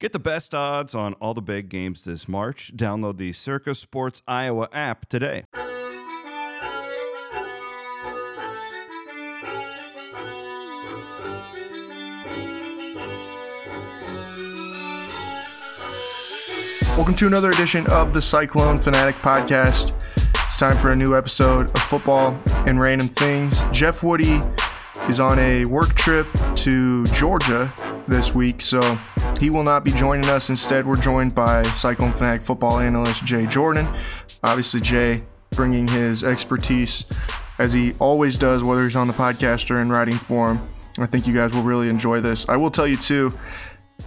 Get the best odds on all the big games this March. Download the Circa Sports Iowa app today. Welcome to another edition of the Cyclone Fanatic Podcast. It's time for a new episode of football and random things. Jeff Woody is on a work trip to Georgia this week, so he will not be joining us. Instead, we're joined by Cyclone Fanatic football analyst Jay Jordan. Obviously, Jay bringing his expertise as he always does, whether he's on the podcast or in writing form. I think you guys will really enjoy this. I will tell you too,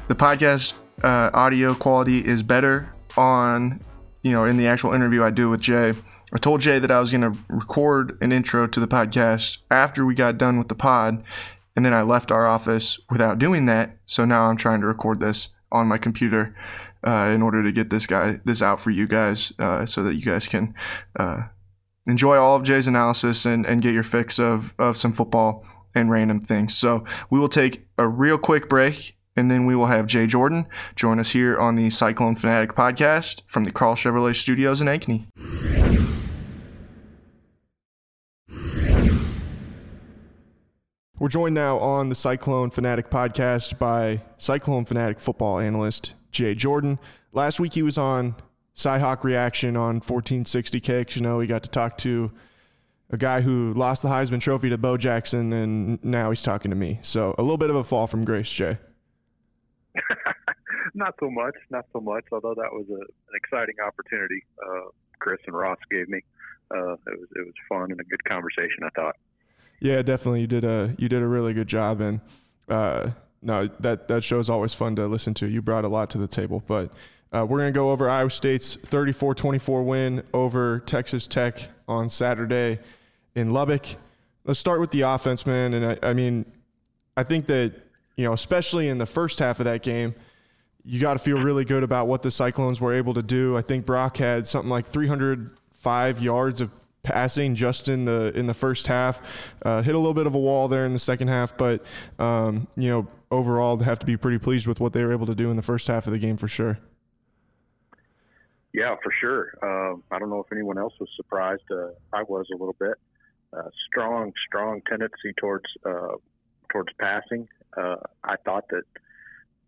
the podcast uh, audio quality is better on, you know, in the actual interview I do with Jay. I told Jay that I was going to record an intro to the podcast after we got done with the pod, and then I left our office without doing that. So now I'm trying to record this on my computer uh, in order to get this guy this out for you guys, uh, so that you guys can uh, enjoy all of Jay's analysis and, and get your fix of of some football and random things. So we will take a real quick break and then we will have Jay Jordan join us here on the Cyclone Fanatic podcast from the Karl Chevrolet Studios in Ankeny. We're joined now on the Cyclone Fanatic podcast by Cyclone Fanatic football analyst Jay Jordan. Last week he was on Cyhawk Reaction on 1460 Kicks. You know, he got to talk to a guy who lost the Heisman Trophy to Bo Jackson, and now he's talking to me. So a little bit of a fall from grace, Jay. not so much, not so much. Although that was a, an exciting opportunity uh, Chris and Ross gave me. Uh, it was it was fun and a good conversation. I thought. Yeah, definitely. You did a you did a really good job, and uh, no, that that show is always fun to listen to. You brought a lot to the table, but. Uh, we're going to go over Iowa State's 34 24 win over Texas Tech on Saturday in Lubbock. Let's start with the offense, man. And I, I mean, I think that, you know, especially in the first half of that game, you got to feel really good about what the Cyclones were able to do. I think Brock had something like 305 yards of passing just in the in the first half. Uh, hit a little bit of a wall there in the second half, but um, you know overall they have to be pretty pleased with what they were able to do in the first half of the game for sure. Yeah, for sure. Uh, I don't know if anyone else was surprised. Uh, I was a little bit. Uh, strong, strong tendency towards uh, towards passing. Uh, I thought that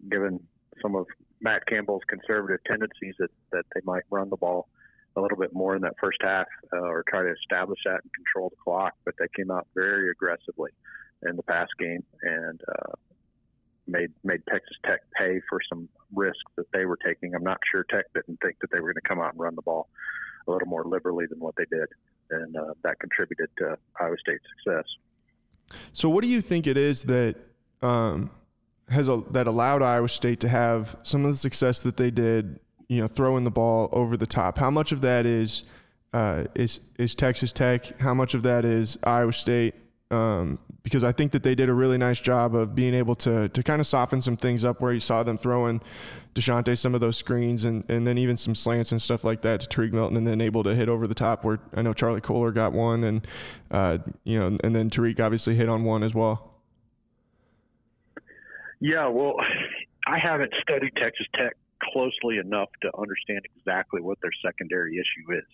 given some of Matt Campbell's conservative tendencies that, that they might run the ball a little bit more in that first half uh, or try to establish that and control the clock. But they came out very aggressively in the pass game and uh, made made Texas Tech pay for some risks that they were taking. I'm not sure Tech didn't think that they were going to come out and run the ball a little more liberally than what they did, and uh, that contributed to Iowa State's success. So, what do you think it is that um, has a, that allowed Iowa State to have some of the success that they did, you know, throwing the ball over the top. How much of that is uh, is is Texas Tech? How much of that is Iowa State? Um, because I think that they did a really nice job of being able to to kind of soften some things up where you saw them throwing Deshaunte some of those screens and, and then even some slants and stuff like that to Tarique Milton and then able to hit over the top where I know Charlie Kolar got one and uh, you know and then Tarique obviously hit on one as well. Yeah, well, I haven't studied Texas Tech closely enough to understand exactly what their secondary issue is.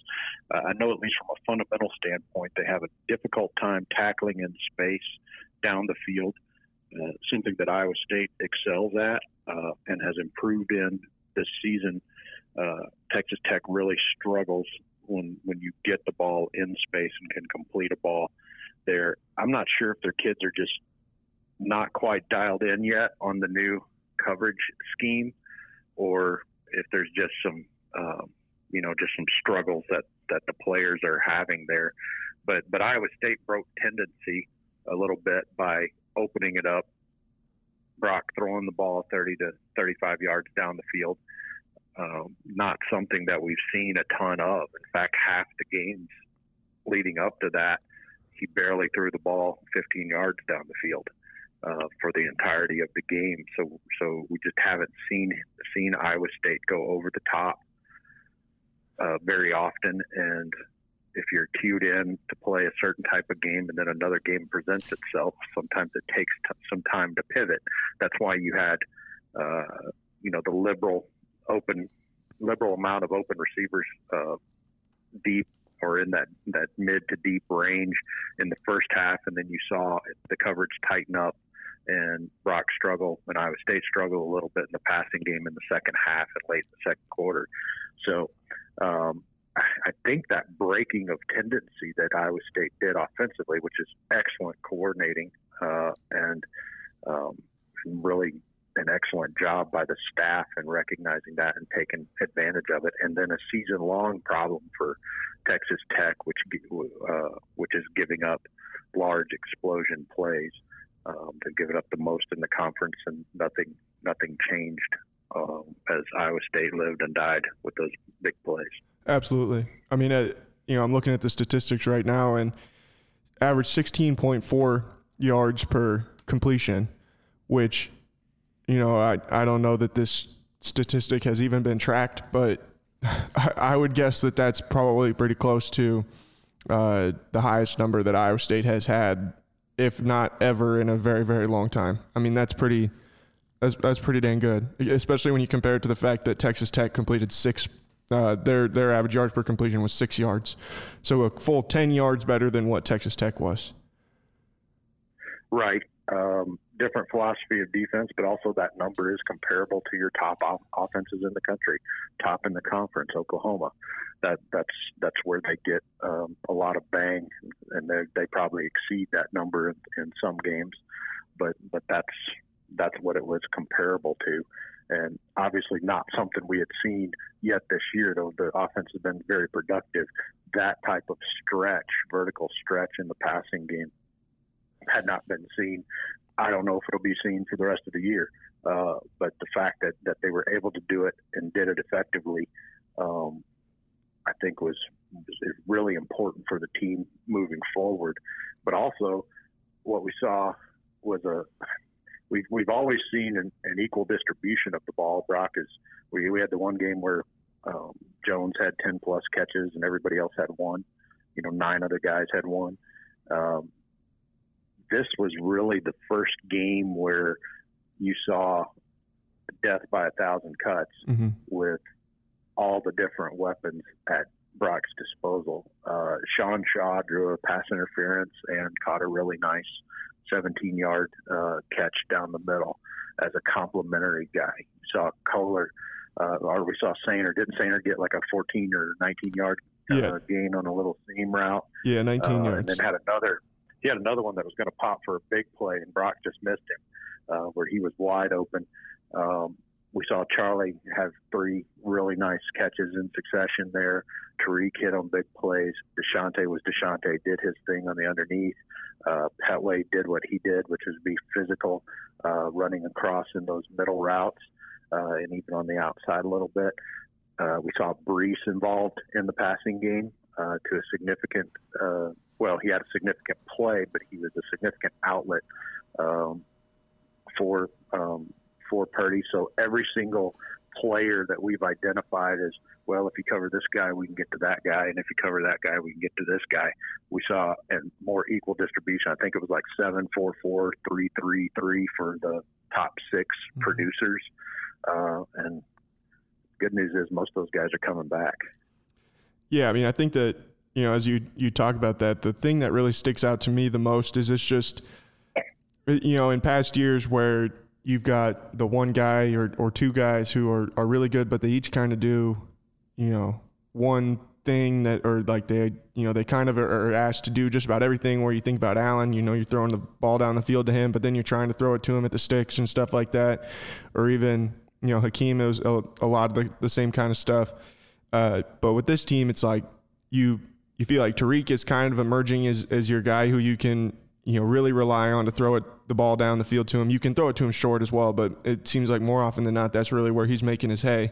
Uh, I know, at least from a fundamental standpoint, they have a difficult time tackling in space down the field, uh, something that Iowa State excels at uh, and has improved in this season. Uh, Texas Tech really struggles when when you get the ball in space and can complete a ball there. I'm not sure if their kids are just not quite dialed in yet on the new coverage scheme, or if there's just some, um, you know, just some struggles that that the players are having there. But but Iowa State broke tendency a little bit by opening it up. Brock throwing the ball 30 to 35 yards down the field. Um, not something that we've seen a ton of. In fact, half the games leading up to that, he barely threw the ball 15 yards down the field uh, for the entirety of the game. So so we just haven't seen seen Iowa State go over the top uh, very often. And if you're cued in to play a certain type of game and then another game presents itself, sometimes it takes t- some time to pivot. That's why you had uh, you know the liberal open liberal amount of open receivers uh, deep or in that that mid to deep range in the first half, and then you saw the coverage tighten up and Brock struggle and Iowa State struggle a little bit in the passing game in the second half and late in the second quarter. So um, I think that breaking of tendency that Iowa State did offensively, which is excellent coordinating uh, and um, really an excellent job by the staff in recognizing that and taking advantage of it. And then a season long problem for Texas Tech, which uh, which is giving up large explosion plays. Um, they've given up the most in the conference, and nothing nothing changed um, as Iowa State lived and died with those big plays. Absolutely. I mean, uh, you know, I'm looking at the statistics right now, and average 16.4 yards per completion, which you know, I, I don't know that this statistic has even been tracked, but I, I would guess that that's probably pretty close to uh, the highest number that Iowa State has had, if not ever, in a very, very long time. I mean, that's pretty. That's, that's pretty dang good, especially when you compare it to the fact that Texas Tech completed six. Uh, their their average yards per completion was six yards, so a full ten yards better than what Texas Tech was. Right. Um, different philosophy of defense, but also that number is comparable to your top off- offenses in the country, top in the conference, Oklahoma. That that's that's where they get um, a lot of bang, and they they probably exceed that number in, in some games, but but that's that's what it was comparable to, and obviously not something we had seen yet this year. Though the offense has been very productive, that type of stretch, vertical stretch in the passing game had not been seen I don't know if it'll be seen for the rest of the year. Uh, but the fact that, that they were able to do it and did it effectively, um, I think was, was really important for the team moving forward. But also, what we saw was a we've we've always seen an, an equal distribution of the ball. Brock is we we had the one game where um, Jones had ten plus catches and everybody else had one. You know, nine other guys had one. Um, this was really the first game where you saw death by a thousand cuts mm-hmm. with all the different weapons at Brock's disposal. Uh, Sean Shaw drew a pass interference and caught a really nice 17 yard uh, catch down the middle as a complimentary guy. You saw Kolar, uh, or we saw Soehner. Didn't Soehner get like a 14 or 19 yard uh, yeah. gain on a little seam route? Yeah, 19 uh, yards. And then had another he had another one that was going to pop for a big play, and Brock just missed him, uh, where he was wide open. Um, we saw Charlie have three really nice catches in succession there. Tarique hit on big plays. Deshaunte was Deshaunte, did his thing on the underneath. Uh, Pettway did what he did, which was be physical, uh, running across in those middle routes uh, and even on the outside a little bit. Uh, we saw Breece involved in the passing game uh, to a significant uh, well, he had a significant play, but he was a significant outlet um, for um, for Purdy. So every single player that we've identified as well, if you cover this guy, we can get to that guy, and if you cover that guy, we can get to this guy. We saw a more equal distribution. I think it was like seven, four, four, three, three, three for the top 6 mm-hmm. producers. Uh, and good news is most of those guys are coming back. Yeah, I mean, I think that you know, as you you talk about that, the thing that really sticks out to me the most is it's just, you know, in past years where you've got the one guy or, or two guys who are, are really good, but they each kind of do, you know, one thing that, or like they, you know, they kind of are asked to do just about everything where you think about Allen, you know, you're throwing the ball down the field to him, but then you're trying to throw it to him at the sticks and stuff like that. Or even, you know, Hakeem, it was a, a lot of the, the same kind of stuff. Uh, but with this team, it's like you you feel like Tarique is kind of emerging as, as your guy who you can you know really rely on to throw it the ball down the field to him. You can throw it to him short as well, but it seems like more often than not that's really where he's making his hay.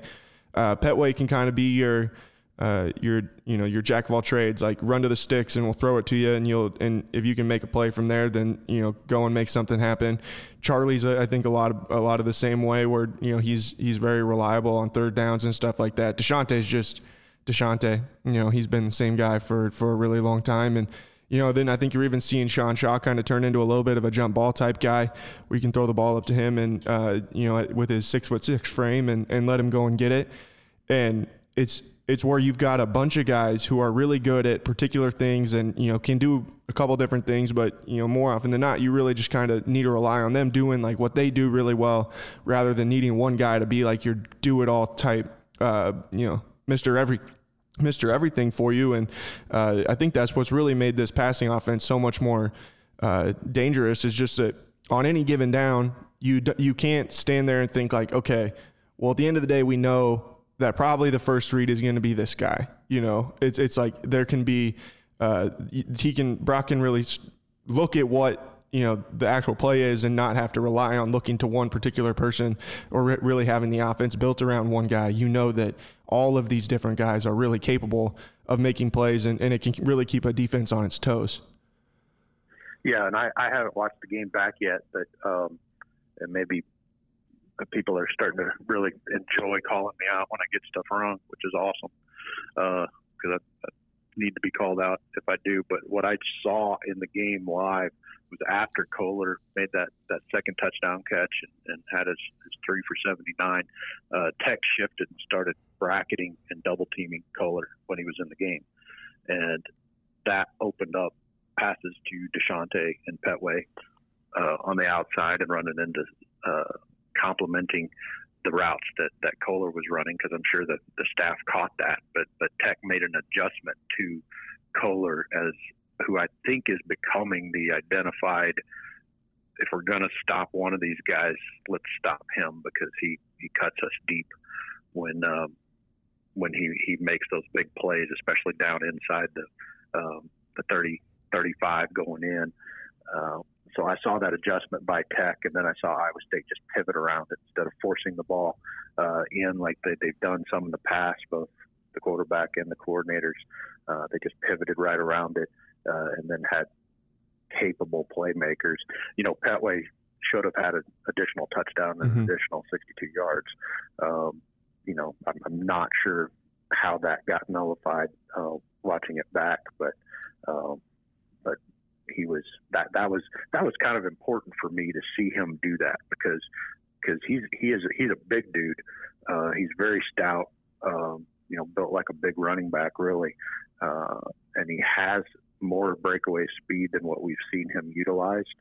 Uh, Pettway can kind of be your uh, your you know your jack of all trades, like run to the sticks and we'll throw it to you, and you'll and if you can make a play from there, then you know go and make something happen. Charlie's I think a lot of a lot of the same way, where you know he's he's very reliable on third downs and stuff like that. Deshaunte's just Deshaunte. You know, he's been the same guy for for a really long time, and you know, then I think you're even seeing Sean Shaw kind of turn into a little bit of a jump ball type guy you can throw the ball up to him and, uh, you know, with his six foot six frame and, and let him go and get it. And it's, it's where you've got a bunch of guys who are really good at particular things and, you know, can do a couple different things, but, you know, more often than not, you really just kind of need to rely on them doing like what they do really well rather than needing one guy to be like your do it all type, uh, you know, Mr. Every Mr. Everything for you. And uh, I think that's what's really made this passing offense so much more uh, dangerous is just that on any given down, you, you can't stand there and think like, okay, well, at the end of the day, we know that probably the first read is going to be this guy. You know, it's, it's like there can be, uh, he can, Brock can really look at what you know the actual play is and not have to rely on looking to one particular person or really having the offense built around one guy you know that all of these different guys are really capable of making plays, and, and it can really keep a defense on its toes. Yeah, and I, I haven't watched the game back yet, but um, and maybe people are starting to really enjoy calling me out when I get stuff wrong, which is awesome because uh, need to be called out if I do. But what I saw in the game live was after Kolar made that, that second touchdown catch and, and had his, his three for 79. Uh, Tech shifted and started bracketing and double teaming Kolar when he was in the game. And that opened up passes to Deshaunte and Pettway uh, on the outside and running into uh, complementing the routes that, that Kolar was running because I'm sure that the staff caught that. But, but Tech made an adjustment to Kolar as who I think is becoming the identified. If we're going to stop one of these guys, let's stop him because he, he cuts us deep when um, when he, he makes those big plays, especially down inside the um, the 30 35 going in. Uh, so I saw that adjustment by Tech, and then I saw Iowa State just pivot around it instead of forcing the ball uh, in like they, they've done some in the past, both the quarterback and the coordinators. Uh, they just pivoted right around it uh, and then had capable playmakers. You know, Pettway should have had an additional touchdown and mm-hmm. an additional 62 yards. Um, you know, I'm, I'm, not sure how that got nullified uh, watching it back, but um, but he was that that was that was kind of important for me to see him do that because because he's he is he's a big dude. Uh, he's very stout. Um, you know, built like a big running back, really, uh, and he has more breakaway speed than what we've seen him utilized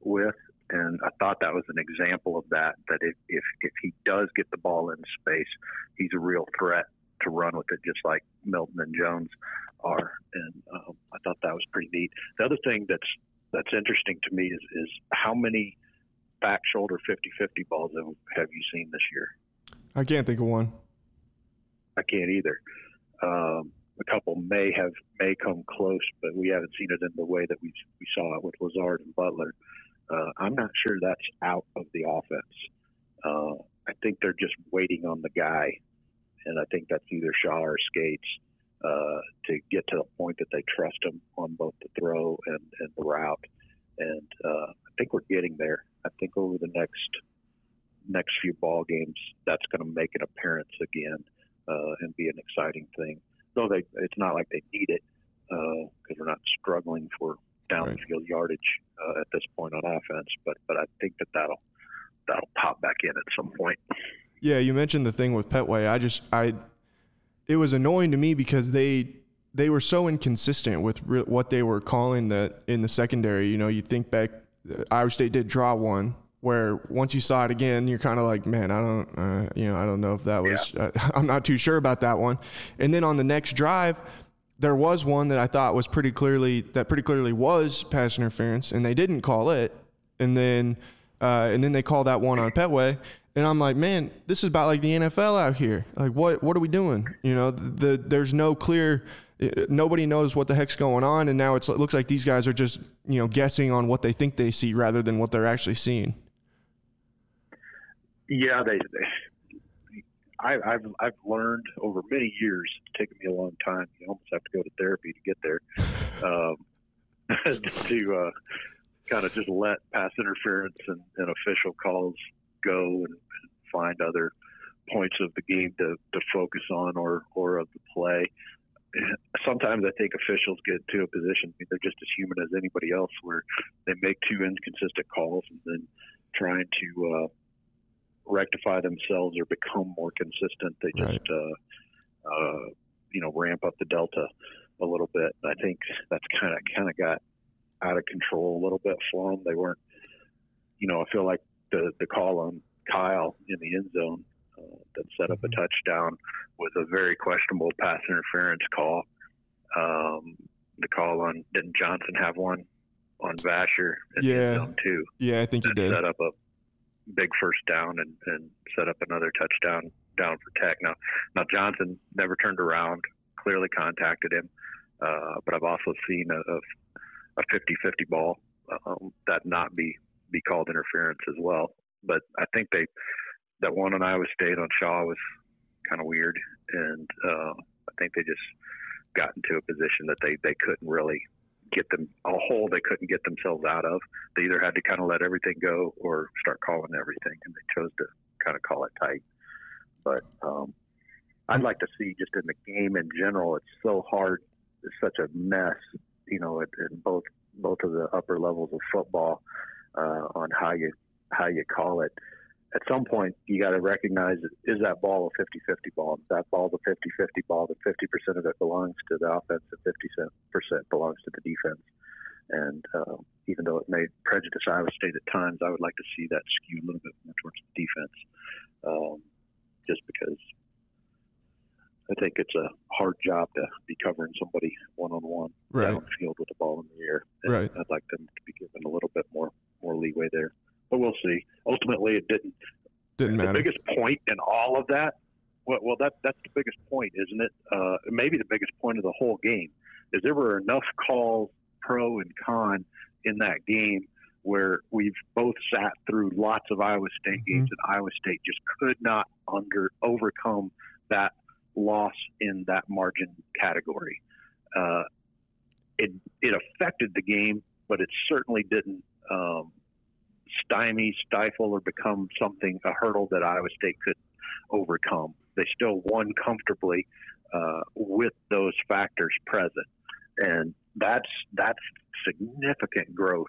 with. And I thought that was an example of that. That if, if if he does get the ball in space, he's a real threat to run with it, just like Milton and Jones are. And um, I thought that was pretty neat. The other thing that's that's interesting to me is is how many back shoulder 50-50 balls have, have you seen this year? I can't think of one. I can't either. Um, a couple may have may come close, but we haven't seen it in the way that we we saw it with Lazard and Butler. Uh, I'm not sure that's out of the offense. Uh, I think they're just waiting on the guy, and I think that's either Shaw or Scates uh, to get to the point that they trust him on both the throw and, and the route. And uh, I think we're getting there. I think over the next next few ball games, that's going to make an appearance again uh, and be an exciting thing though they it's not like they need it because uh, we're not struggling for downfield right. yardage uh, at this point on offense. But but I think that that'll that'll pop back in at some point. Yeah, you mentioned the thing with Pettway. I just I it was annoying to me because they they were so inconsistent with re- what they were calling that in the secondary. You know, you think back, Iowa State did draw one where once you saw it again, you're kind of like, man, I don't, uh, you know, I don't know if that was, yeah. uh, I'm not too sure about that one. And then on the next drive, there was one that I thought was pretty clearly that pretty clearly was pass interference, and they didn't call it. And then, uh, and then they called that one on Pettway, and I'm like, man, this is about like the NFL out here. Like, what what are we doing? You know, the, the there's no clear uh, nobody knows what the heck's going on and now it looks like these guys are just you know guessing on what they think they see rather than what they're actually seeing yeah, they. they I, have I've learned over many years. It's taken me a long time. You almost have to go to therapy to get there. Um, to uh, kind of just let pass interference and, and official calls go and, find other points of the game to, to focus on or or of the play. sometimes I think officials get to a position I mean, they're just as human as anybody else, where they make two inconsistent calls and then trying to uh, rectify themselves or become more consistent, they just right. uh, uh, you know ramp up the delta a little bit. I think that's kind of kind of got out of control a little bit for them. They weren't, you know, I feel like the the call on Kyle in the end zone uh, that set up a mm-hmm. touchdown with a very questionable pass interference call. Um, the call on didn't Johnson have one on Vasher in yeah. the end zone too? Yeah, I think he did. Set up a big first down and, and set up another touchdown down for Tech. Now, now Johnson never turned around. Clearly contacted him, uh, but I've also seen a, a 50-50 ball um, that not be be called interference as well. But I think they that one on Iowa State on Shaw was kind of weird, and uh, I think they just got into a position that they they couldn't really get them a hole they couldn't get themselves out of. They either had to kind of let everything go or start calling everything, and they chose to kind of call it tight. But um, I'd like to see just in the game in general. It's so hard. It's such a mess, you know, in both both of the upper levels of football uh, on how you how you call it. At some point, you got to recognize is that ball a 50-50 ball? If that ball a 50-50 ball, then 50% of it belongs to the offense and 50% belongs to the defense. And uh, even though it may prejudice Iowa State at times, I would like to see that skew a little bit more towards the defense, um, just because I think it's a hard job to be covering somebody one on one downfield with the ball in the air. And right. I'd like them to be given a little bit more more leeway there. But we'll see. Ultimately, it didn't. Didn't the matter. The biggest point in all of that, well, well that that's the biggest point, isn't it? Uh, maybe the biggest point of the whole game is there were enough calls, pro and con, in that game where we've both sat through lots of Iowa State mm-hmm. games, and Iowa State just could not under overcome that loss in that margin category. Uh, it it affected the game, but it certainly didn't um, stymie, stifle, or become something a hurdle that Iowa State could overcome. They still won comfortably uh, with those factors present, and that's that's significant growth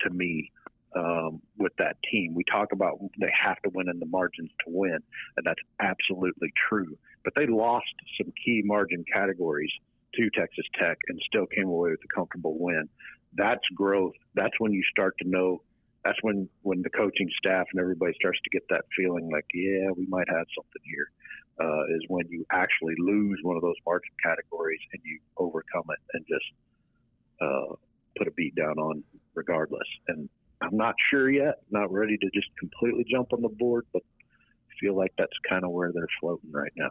to me um, with that team. We talk about they have to win in the margins to win, and that's absolutely true. But they lost some key margin categories to Texas Tech and still came away with a comfortable win. That's growth. That's when you start to know. That's when when the coaching staff and everybody starts to get that feeling like, yeah, we might have something here. Uh, is when you actually lose one of those margin categories and you overcome it and just uh, put a beat down on regardless. And I'm not sure yet. Not ready to just completely jump on the board, but feel like that's kind of where they're floating right now.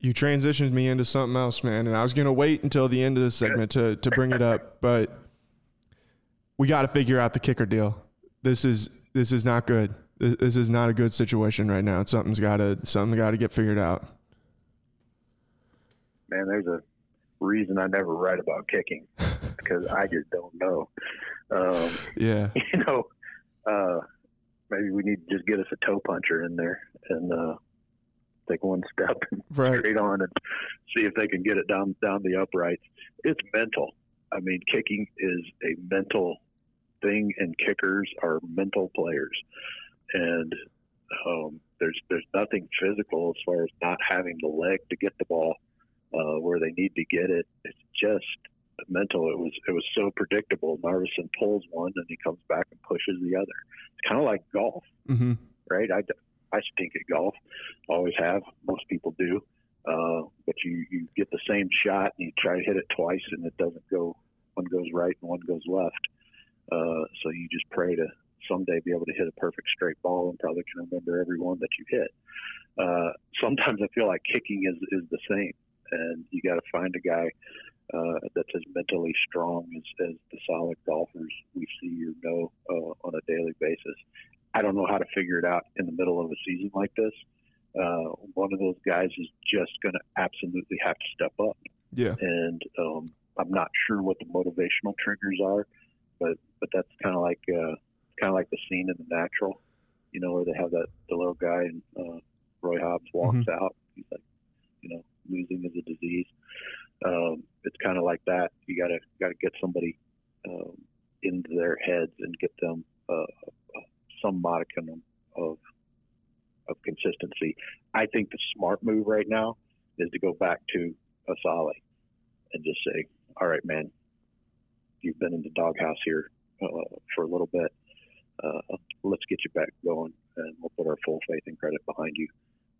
You transitioned me into something else, man, and I was going to wait until the end of the segment to to bring it up, but we got to figure out the kicker deal. This is this is not good. This is not a good situation right now. Something's got to something got to get figured out. Man, there's a reason I never write about kicking because I just don't know. Um, yeah. You know, uh, maybe we need to just get us a toe puncher in there and uh, take one step right. straight on and see if they can get it down down the uprights. It's mental. I mean, kicking is a mental thing, and kickers are mental players. And um, there's there's nothing physical as far as not having the leg to get the ball uh, where they need to get it. It's just mental. It was it was so predictable. Narveson pulls one and he comes back and pushes the other. It's kind of like golf, mm-hmm. right? I, I stink at golf, always have. Most people do. Uh, but you you get the same shot and you try to hit it twice and it doesn't go. One goes right and one goes left. Uh, so you just pray to someday be able to hit a perfect straight ball and probably can remember every one that you hit. Uh, sometimes I feel like kicking is is the same, and you got to find a guy uh, that's as mentally strong as, as the solid golfers we see or know uh, on a daily basis. I don't know how to figure it out in the middle of a season like this. Uh, one of those guys is just going to absolutely have to step up. Yeah. And um, I'm not sure what the motivational triggers are, but but that's kind of like uh, kind of like the scene in The Natural, you know, where they have that the little guy and uh, Roy Hobbs walks mm-hmm. out. He's like, you know, losing is a disease. um, it's kind of like that. You gotta gotta get somebody um, into their heads and get them uh, some modicum of of consistency. I think the smart move right now is to go back to Assalley and just say, "All right, man, you've been in the doghouse here uh, for a little bit. Uh, let's get you back going, and we'll put our full faith and credit behind you,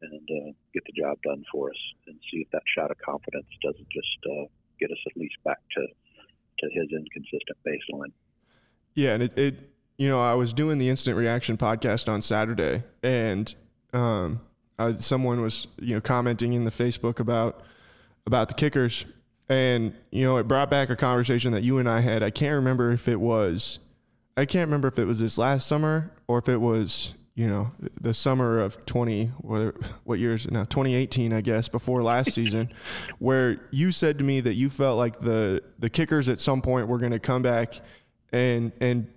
and uh, get the job done for us, and see if that shot of confidence doesn't just uh, get us at least back to to his inconsistent baseline." Yeah, and it, it you know I was doing the instant reaction podcast on Saturday, and um, I, someone was you know commenting in the Facebook about about the kickers, and you know it brought back a conversation that you and I had. I can't remember if it was, I can't remember if it was this last summer or if it was you know the summer of 20 what, what year is it now 2018 i guess before last season where you said to me that you felt like the the kickers at some point were going to come back and and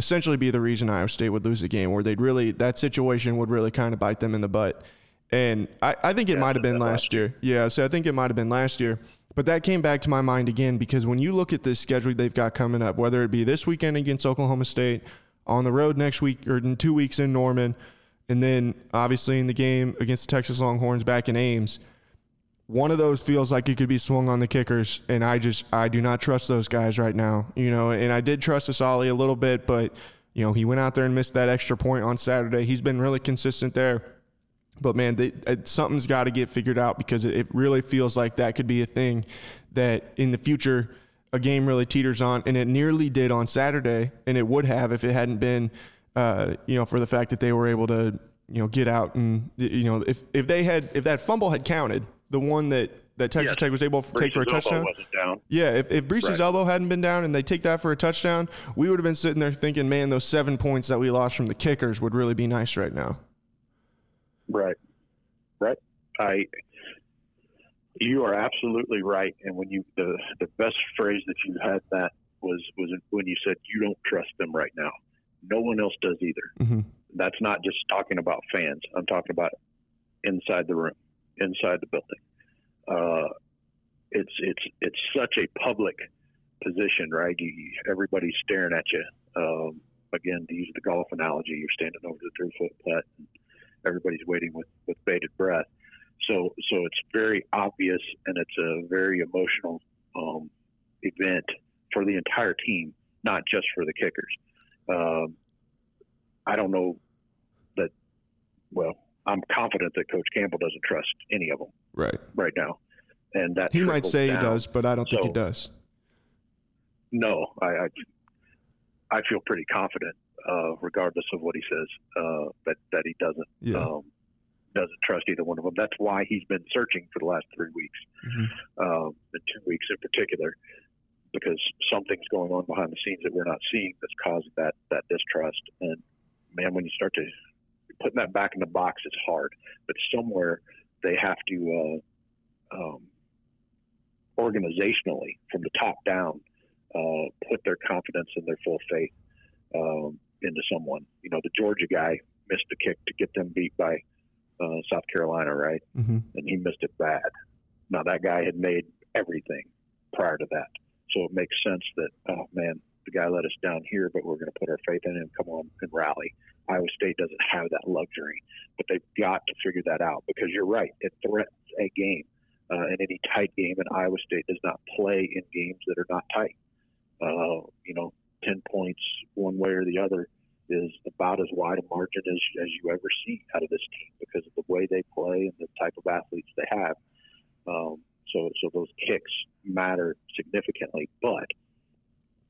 essentially be the reason Iowa State would lose the game, where they'd really that situation would really kind of bite them in the butt. And I, I think it yeah, might have been last year. Yeah, so I think it might have been last year. But that came back to my mind again because when you look at this schedule they've got coming up, whether it be this weekend against Oklahoma State, on the road next week or in two weeks in Norman, and then obviously in the game against the Texas Longhorns back in Ames, one of those feels like it could be swung on the kickers, and I just I do not trust those guys right now. You know, and I did trust Assalley a little bit, but you know he went out there and missed that extra point on Saturday. He's been really consistent there, but man, they, something's got to get figured out because it really feels like that could be a thing that in the future a game really teeters on, and it nearly did on Saturday, and it would have if it hadn't been, uh, you know, for the fact that they were able to you know get out and you know if if they had if that fumble had counted the one that that Texas yes. Tech was able to take for a touchdown. Yeah, if, if Breece's right. elbow hadn't been down and they take that for a touchdown, we would have been sitting there thinking, man, those seven points that we lost from the kickers would really be nice right now. Right, right. I, you are absolutely right. And when you the the best phrase that you had that was was when you said you don't trust them right now. No one else does either. Mm-hmm. That's not just talking about fans. I'm talking about inside the room inside the building. Uh, it's it's it's such a public position, right? You, everybody's staring at you. Um, again, to use the golf analogy, you're standing over the three foot putt, and everybody's waiting with with bated breath. So so it's very obvious, and it's a very emotional um, event for the entire team, not just for the kickers. Um, I don't know that. Well, I'm confident that Coach Campbell doesn't trust any of them. Right. Right now, and that he might say down. he does, but I don't so, think he does. No, I, I, I feel pretty confident, uh, regardless of what he says, uh, that that he doesn't yeah. um, doesn't trust either one of them. That's why he's been searching for the last three weeks, mm-hmm. um, the two weeks in particular, because something's going on behind the scenes that we're not seeing that's causing that that distrust. And man, when you start to putting that back in the box it's hard, but somewhere they have to uh, um, organizationally, from the top down, uh, put their confidence and their full faith um, into someone. You know, the Georgia guy missed the kick to get them beat by uh, South Carolina, right? Mm-hmm. And he missed it bad. Now that guy had made everything prior to that, so it makes sense that oh man, the guy let us down here, but we're going to put our faith in him. Come on and rally. Iowa State doesn't have that luxury, but they've got to figure that out because you're right. It threatens a game, uh, and any tight game, and Iowa State does not play in games that are not tight. Uh, you know, 10 points one way or the other is about as wide a margin as, as you ever see out of this team because of the way they play and the type of athletes they have. Um, so, so those kicks matter significantly, but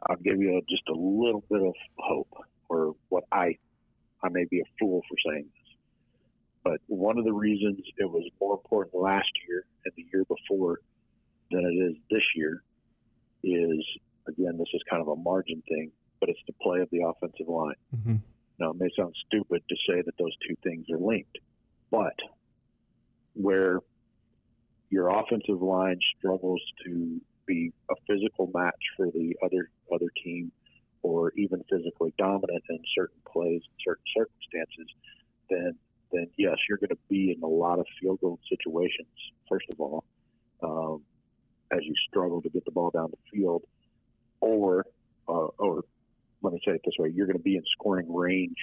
I'll give you just a little bit of hope, or what I I may be a fool for saying this, but one of the reasons it was more important last year and the year before than it is this year is again this is kind of a margin thing, but it's the play of the offensive line. Mm-hmm. Now it may sound stupid to say that those two things are linked, but where your offensive line struggles to be a physical match for the other other team or even physically dominant in certain plays, certain circumstances, then then yes, you're going to be in a lot of field goal situations. First of all, um, as you struggle to get the ball down the field, or uh, or let me say it this way: you're going to be in scoring range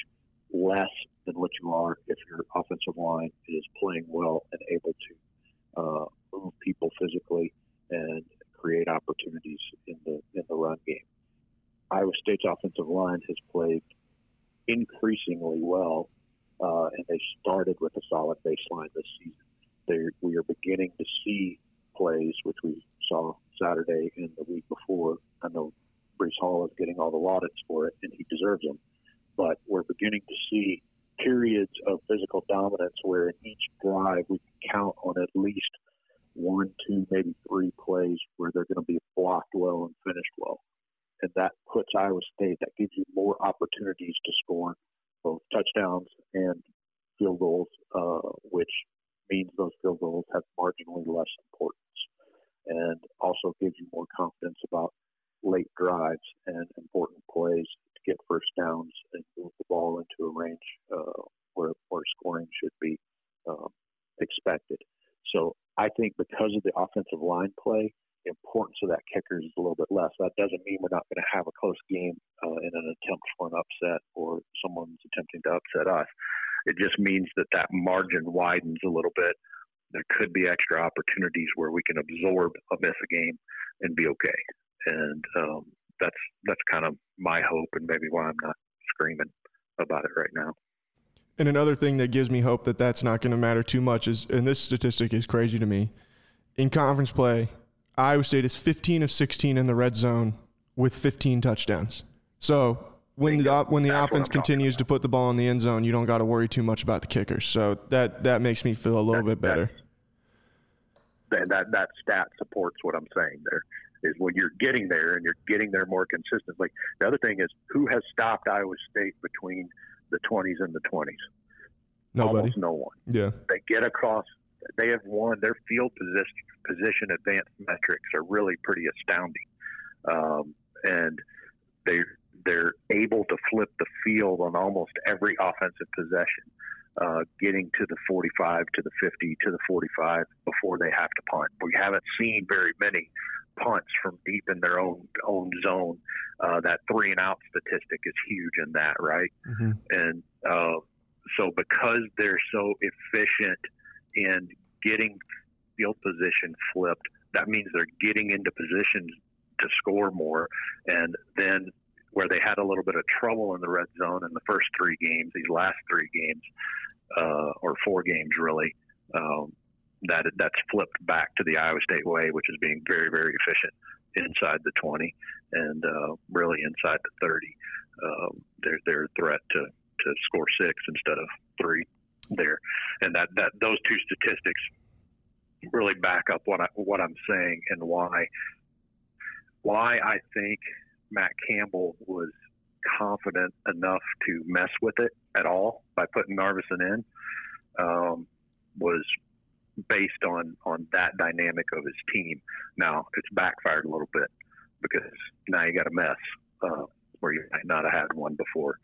less than what you are if your offensive line is playing well and able to uh, move people physically and create opportunities in the in the run game. Iowa State's offensive line has played increasingly well, uh, and they started with a solid baseline this season. They, we are beginning to see plays, which we saw Saturday and the week before. I know Breece Hall is getting all the laudits for it, and he deserves them. But we're beginning to see periods of physical dominance where in each drive we can count on at least one, two, maybe three plays where they're going to be blocked well and finished well. And that puts Iowa State, that gives you more opportunities to score both touchdowns and field goals, uh, which means those field goals have marginally less importance and also gives you more confidence about late drives and important plays to get first downs and move the ball into a range uh, where, where scoring should be um, expected. So I think because of the offensive line play, the importance of that kicker is a little bit less. That doesn't mean we're not going to have a close game uh, in an attempt for an upset or someone's attempting to upset us. It just means that that margin widens a little bit. There could be extra opportunities where we can absorb a miss a game and be okay. And um, that's that's kind of my hope, and maybe why I'm not screaming about it right now. And another thing that gives me hope that that's not going to matter too much is, and this statistic is crazy to me, in conference play, Iowa State is 15 of 16 in the red zone with 15 touchdowns. So when the when the That's offense continues to put the ball in the end zone, you don't got to worry too much about the kicker. So that that makes me feel a little that, bit better. That, that that stat supports what I'm saying. There is when you're getting there and you're getting there more consistently. The other thing is who has stopped Iowa State between the 20s and the 20s? Nobody. Almost no one. Yeah. They get across. They have won. Their field position position advanced metrics are really pretty astounding, um, and they they're able to flip the field on almost every offensive possession, uh, getting to the 45, to the 50, to the 45 before they have to punt. We haven't seen very many punts from deep in their own own zone. Uh, that three and out statistic is huge in that, right? Mm-hmm. And uh, so because they're so efficient in getting field position flipped, that means they're getting into positions to score more, and then where they had a little bit of trouble in the red zone in the first three games, these last three games, uh, or four games really, um, that that's flipped back to the Iowa State way, which is being very, very efficient inside the 20 and uh, really inside the 30. Um, they're, they're a threat to, to score six instead of three there. And that, that those two statistics really back up what I, what I'm saying and why why I think Matt Campbell was confident enough to mess with it at all by putting Narveson in um, was based on on that dynamic of his team. Now it's backfired a little bit because now you got a mess uh, where you might not have had one before,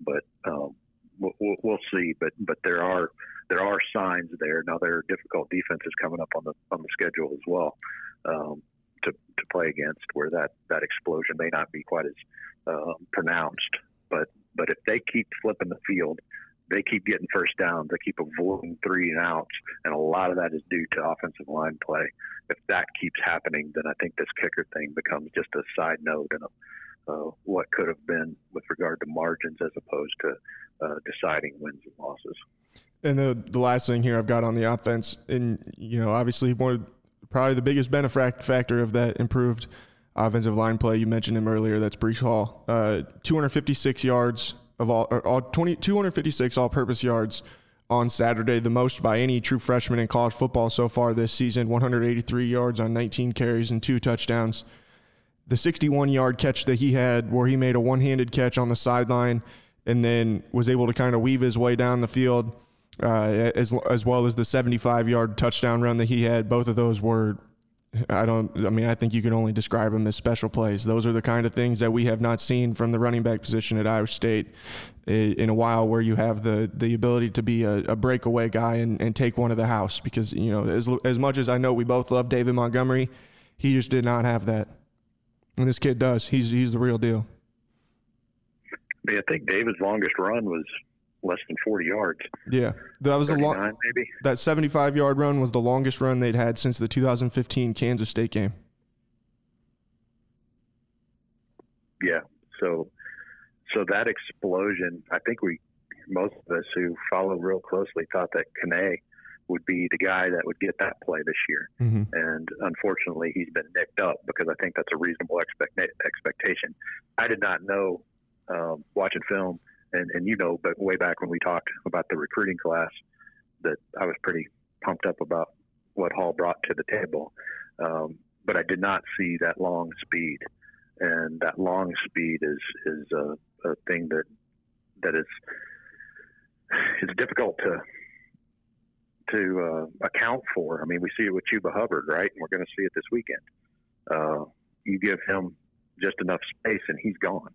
but um, we'll, we'll see. But but there are there are signs there. Now there are difficult defenses coming up on the on the schedule as well um, to to play against, where that that explosion may not be quite as uh, pronounced. But but if they keep flipping the field, they keep getting first downs, they keep avoiding three and outs, and a lot of that is due to offensive line play. If that keeps happening, then I think this kicker thing becomes just a side note and a uh, what could have been with regard to margins as opposed to uh, deciding wins and losses. And the the last thing here I've got on the offense, and you know, obviously one probably the biggest benefit factor of that improved offensive line play. You mentioned him earlier. That's Breece Hall, uh, 256 yards of all, all 20, 256 all-purpose yards on Saturday, the most by any true freshman in college football so far this season. 183 yards on 19 carries and two touchdowns. The 61 yard catch that he had, where he made a one handed catch on the sideline and then was able to kind of weave his way down the field uh, as as well as the 75 yard touchdown run that he had. Both of those were. I don't. I mean, I think you can only describe them as special plays. Those are the kind of things that we have not seen from the running back position at Iowa State in a while, where you have the the ability to be a, a breakaway guy and, and take one of the house. Because you know, as as much as I know we both love David Montgomery, He just did not have that, and this kid does. He's he's the real deal. I think David's longest run was less than 40 yards. Yeah, that was a long. Maybe that 75 yard run was the longest run they'd had since the 2015 Kansas State game. Yeah, so so that explosion, I think we most of us who follow real closely thought that Kane would be the guy that would get that play this year, mm-hmm. and unfortunately, he's been nicked up because I think that's a reasonable expect- expectation. I did not know um, watching film and and you know, but way back when we talked about the recruiting class, that I was pretty pumped up about what Hall brought to the table. Um, but I did not see that long speed, and that long speed is is a, a thing that that is is difficult to to uh, account for. I mean, we see it with Chuba Hubbard, right? And we're going to see it this weekend. Uh, you give him just enough space, and he's gone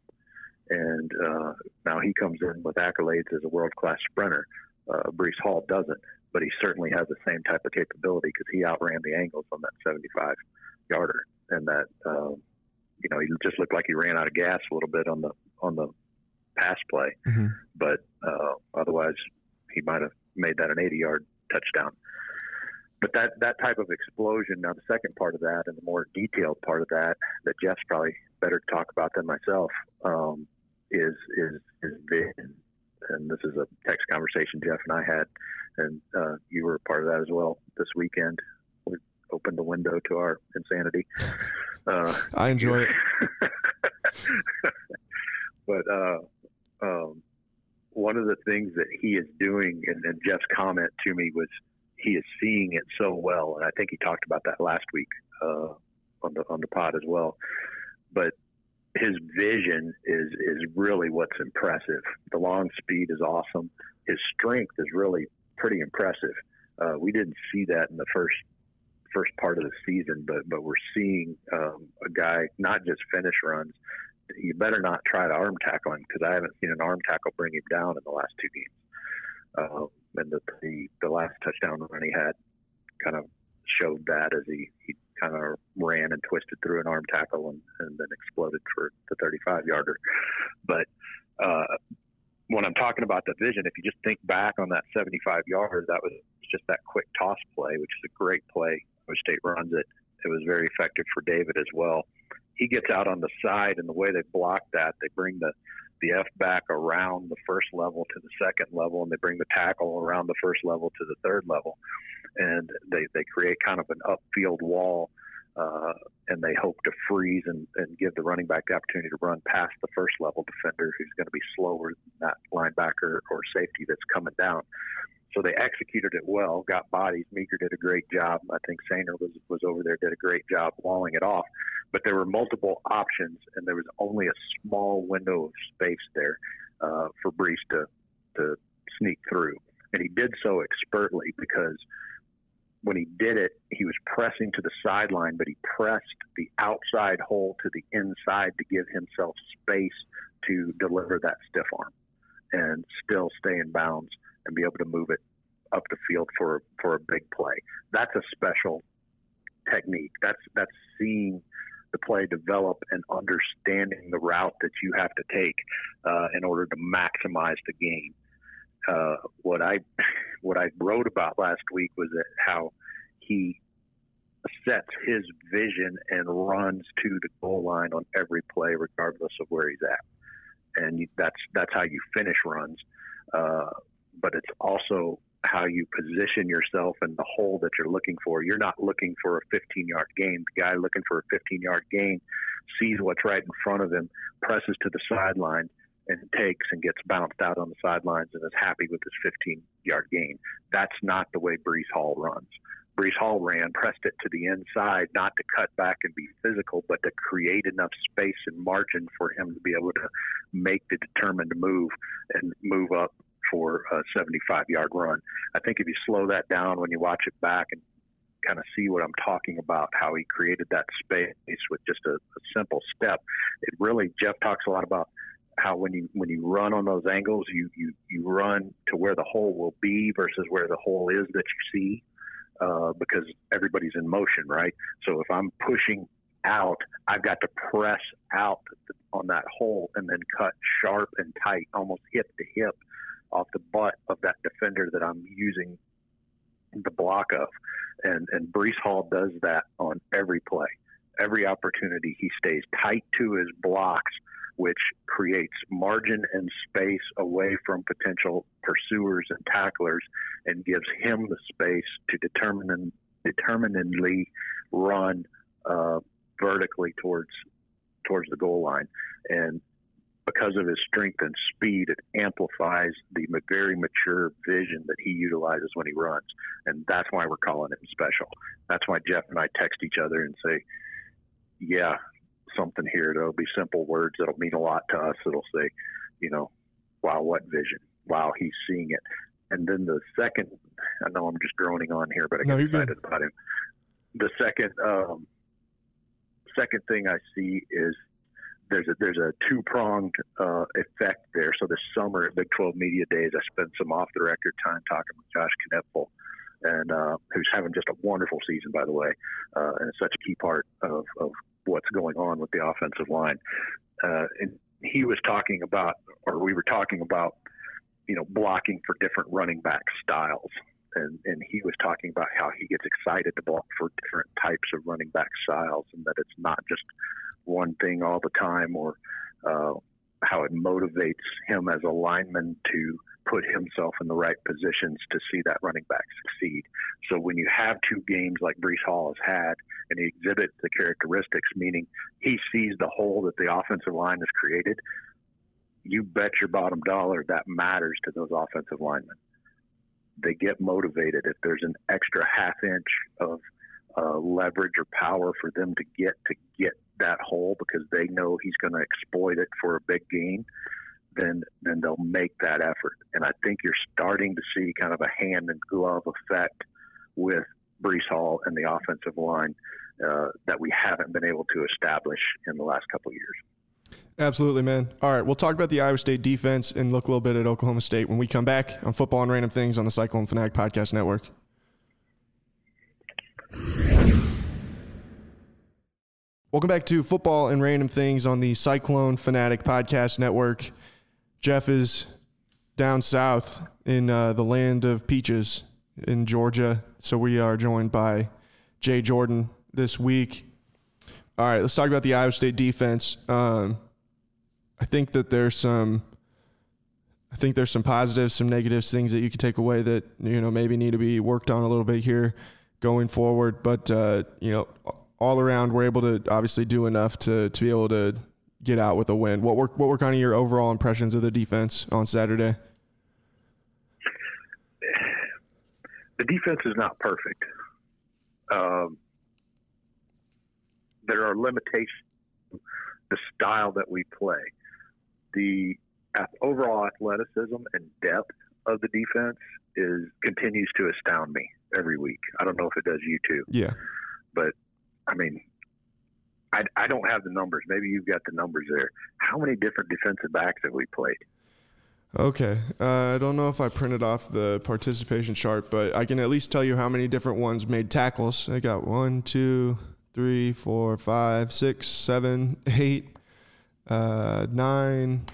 and uh, now he comes in with accolades as a world class sprinter. Uh, Breece Hall doesn't, but he certainly has the same type of capability because he outran the angles on that 75 yarder, and that uh, you know he just looked like he ran out of gas a little bit on the on the pass play, mm-hmm. but uh, otherwise he might have made that an 80 yard touchdown. But that that type of explosion. Now the second part of that, and the more detailed part of that, that Jeff's probably better to talk about than myself. Um, is is is vision. And this is a text conversation Jeff and I had, and uh, you were a part of that as well this weekend. We opened the window to our insanity. Uh, I enjoy it. but uh, um, one of the things that he is doing, and, and Jeff's comment to me was he is seeing it so well, and I think he talked about that last week uh, on the on the pod as well. But his vision is is really what's impressive. The long speed is awesome. His strength is really pretty impressive. Uh, we didn't see that in the first first part of the season, but but we're seeing um, a guy not just finish runs. You better not try to arm tackle him because I haven't seen an arm tackle bring him down in the last two games. Uh, and the, the the last touchdown run he had kind of showed that as he he kind of ran and twisted through an arm tackle and, and then exploded for the 35 yarder. But uh, when I'm talking about the vision, if you just think back on that 75 yards, that was just that quick toss play, which is a great play. Which State runs it. It was very effective for David as well. He gets out on the side, and the way they block that, they bring the the F back around the first level to the second level, and they bring the tackle around the first level to the third level and they, they create kind of an upfield wall uh, and they hope to freeze and, and give the running back the opportunity to run past the first level defender who's going to be slower than that linebacker or safety that's coming down. So they executed it well, got bodies. Meeker did a great job. I think Soehner was, was over there, did a great job walling it off. But there were multiple options, and there was only a small window of space there uh, for Breece to, to sneak through. And he did so expertly because – when he did it, he was pressing to the sideline, but he pressed the outside hole to the inside to give himself space to deliver that stiff arm and still stay in bounds and be able to move it up the field for for a big play. That's a special technique. That's that's seeing the play develop and understanding the route that you have to take uh, in order to maximize the game. Uh, what I what I wrote about last week was that how he sets his vision and runs to the goal line on every play, regardless of where he's at. And you, that's that's how you finish runs. Uh, but it's also how you position yourself in the hole that you're looking for. You're not looking for a 15 yard gain. The guy looking for a 15 yard gain sees what's right in front of him, presses to the sideline, and takes and gets bounced out on the sidelines and is happy with his 15 yard gain. That's not the way Breece Hall runs. Breece Hall ran, pressed it to the inside, not to cut back and be physical, but to create enough space and margin for him to be able to make the determined move and move up for a 75 yard run. I think if you slow that down when you watch it back and kind of see what I'm talking about, how he created that space with just a, a simple step, it really, Jeff talks a lot about how when you when you run on those angles, you you you run to where the hole will be versus where the hole is that you see. uh, because everybody's in motion, right? So if I'm pushing out, I've got to press out on that hole and then cut sharp and tight, almost hip to hip, off the butt of that defender that I'm using the block of. And and Breece Hall does that on every play, every opportunity. He stays tight to his blocks, which creates margin and space away from potential pursuers and tacklers, and gives him the space to determine determinedly run uh, vertically towards towards the goal line. And because of his strength and speed, it amplifies the very mature vision that he utilizes when he runs. And that's why we're calling him special. That's why Jeff and I text each other and say, yeah, something here. There'll be simple words that'll mean a lot to us. It'll say, you know, wow, what vision? Wow, he's seeing it. And then the second, I know I'm just droning on here, but I get no, excited good. about him. The second, um, second thing I see is there's a there's a two pronged uh, effect there. So this summer at Big 12 Media Days, I spent some off the record time talking with Josh Knipfel, and uh, who's having just a wonderful season, by the way, uh, and such a key part of, of what's going on with the offensive line. Uh, and he was talking about, or we were talking about, you know, blocking for different running back styles. And, and he was talking about how he gets excited to block for different types of running back styles and that it's not just one thing all the time or uh, how it motivates him as a lineman to put himself in the right positions to see that running back succeed. So when you have two games like Breece Hall has had, and he exhibits the characteristics, meaning he sees the hole that the offensive line has created, you bet your bottom dollar that matters to those offensive linemen. They get motivated if there's an extra half inch of uh, leverage or power for them to get to get that hole because they know he's going to exploit it for a big gain, then then they'll make that effort. And I think you're starting to see kind of a hand and glove effect with Breece Hall and the offensive line uh, that we haven't been able to establish in the last couple of years. Absolutely, man. All right, we'll talk about the Iowa State defense and look a little bit at Oklahoma State when we come back on Football and Random Things on the Cyclone Fanatic Podcast Network. Welcome back to Football and Random Things on the Cyclone Fanatic Podcast Network. Jeff is down south in uh, the land of peaches in Georgia. So we are joined by Jay Jordan this week. All right, let's talk about the Iowa State defense. Um, I think that there's some. I think there's some positives, some negatives, things that you can take away that you know maybe need to be worked on a little bit here going forward. But uh, you know, all around, we're able to obviously do enough to to be able to get out with a win. What were what were kind of your overall impressions of the defense on Saturday? The defense is not perfect. Um, there are limitations. The style that we play, the overall athleticism and depth of the defense is continues to astound me every week. I don't know if it does you too. Yeah. But I mean, I, I don't have the numbers. Maybe you've got the numbers there. How many different defensive backs have we played? Okay. Uh, I don't know if I printed off the participation chart, but I can at least tell you how many different ones made tackles. I got one, two, three, four, five, six, seven, eight, uh, nine,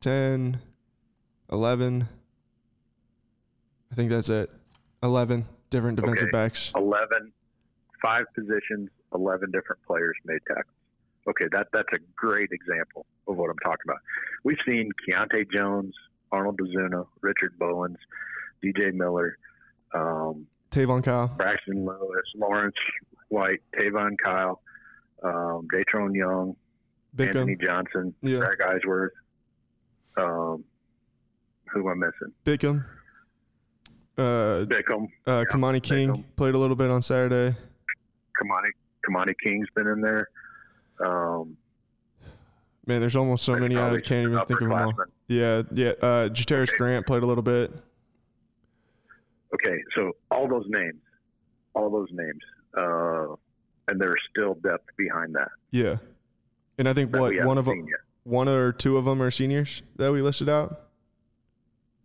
ten, eleven. I think that's it. Eleven different defensive okay. backs. Eleven five positions, 11 different players made tackles. Okay, that that's a great example of what I'm talking about. We've seen Keyonte Jones, Arnold DeZuna, Richard Bowens, DJ Miller, um, Tayvonn Kyle, Braxton Lewis, Lawrence White, Tayvonn Kyle, um, Datrone Young, Bickham. Anthony Johnson, yeah. Greg Eisworth. Um, who am I missing? Bickham. Uh, Bickham. Uh, yeah, Kamani King Bickham. played a little bit on Saturday. Kamani Kamani King's been in there. Um, Man, there's almost so many I can't even think of them all. Yeah, yeah. Uh, Jataris okay. Grant played a little bit. Okay, so all those names, all those names, uh, and there's still depth behind that. Yeah, and I think what one of them, one or two of them are seniors that we listed out.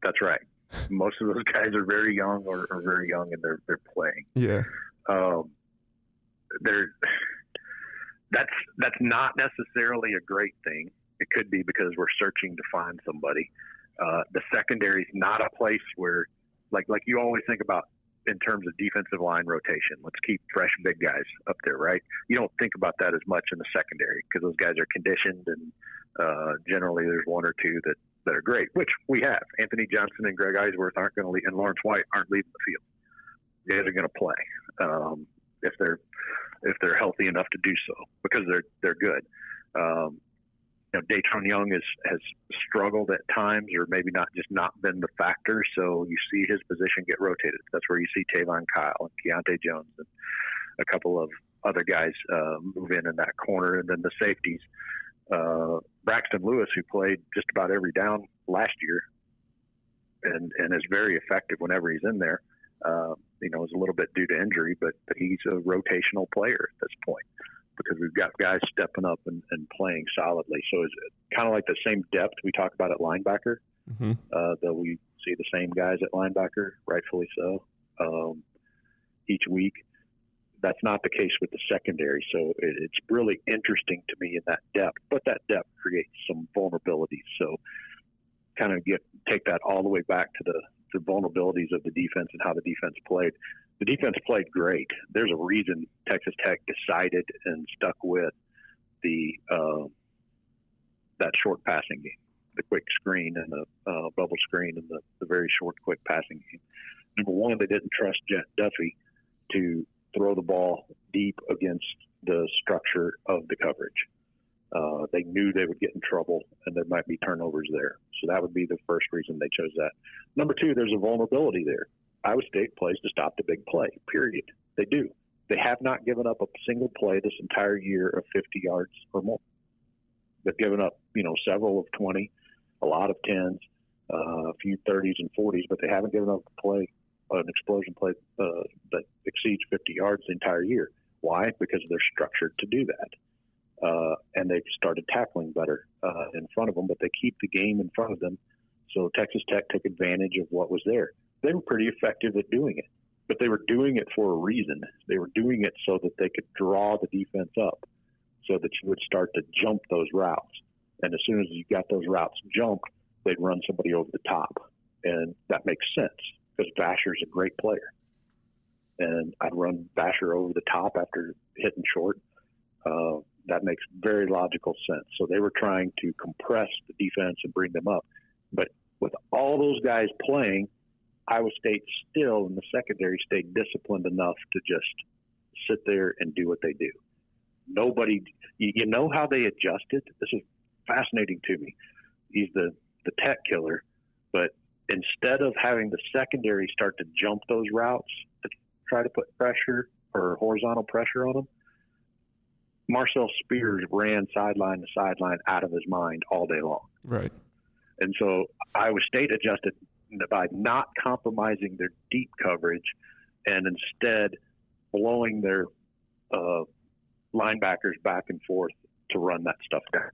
That's right. Most of those guys are very young or, or very young and they're they're playing. Yeah. Um, they're that's that's not necessarily a great thing. It could be because we're searching to find somebody. Uh, the secondary is not a place where, like like you always think about in terms of defensive line rotation. Let's keep fresh big guys up there, right? You don't think about that as much in the secondary because those guys are conditioned and uh, generally there's one or two that, that are great, which we have. Anthony Johnson and Greg Eisworth aren't going to leave, and Lawrence White aren't leaving the field. They are going to play um, if they're if they're healthy enough to do so because they're they're good. Um, you know, Datrone Young has has struggled at times, or maybe not just not been the factor. So you see his position get rotated. That's where you see Tayvonn Kyle and Keontae Jones and a couple of other guys uh, move in in that corner, and then the safeties. Uh, Braxton Lewis, who played just about every down last year, and and is very effective whenever he's in there. Uh, you know, is a little bit due to injury, but, but he's a rotational player at this point because we've got guys stepping up and, and playing solidly. So it's kind of like the same depth we talk about at linebacker, mm-hmm. uh, that we see the same guys at linebacker, rightfully so, um, each week. That's not the case with the secondary. So it, it's really interesting to me in that depth, but that depth creates some vulnerabilities. So kind of get take that all the way back to the, the vulnerabilities of the defense and how the defense played the defense played great. There's a reason Texas Tech decided and stuck with the uh, that short passing game, the quick screen and the uh, bubble screen and the, the very short quick passing game. Number one, they didn't trust Jett Duffey to throw the ball deep against the structure of the coverage. Uh, they knew they would get in trouble and there might be turnovers there. So that would be the first reason they chose that. Number two, there's a vulnerability there. Iowa State plays to stop the big play, period. They do. They have not given up a single play this entire year of 50 yards or more. They've given up, you know, several of 20, a lot of 10s, uh, a few 30s and 40s, but they haven't given up a play, an explosion play uh, that exceeds 50 yards the entire year. Why? Because they're structured to do that. Uh, and they've started tackling better uh, in front of them, but they keep the game in front of them. So Texas Tech took advantage of what was there they were pretty effective at doing it. But they were doing it for a reason. They were doing it so that they could draw the defense up so that you would start to jump those routes. And as soon as you got those routes jumped, they'd run somebody over the top. And that makes sense because Vasher's a great player. And I'd run Vasher over the top after hitting short. Uh, that makes very logical sense. So they were trying to compress the defense and bring them up. But with all those guys playing, Iowa State still in the secondary stayed disciplined enough to just sit there and do what they do. Nobody, you, know how they adjusted. This is fascinating to me. He's the the tech killer, but instead of having the secondary start to jump those routes to try to put pressure or horizontal pressure on them, Marcel Spears ran sideline to sideline out of his mind all day long. Right. And so Iowa State adjusted by not compromising their deep coverage and instead blowing their uh, linebackers back and forth to run that stuff down.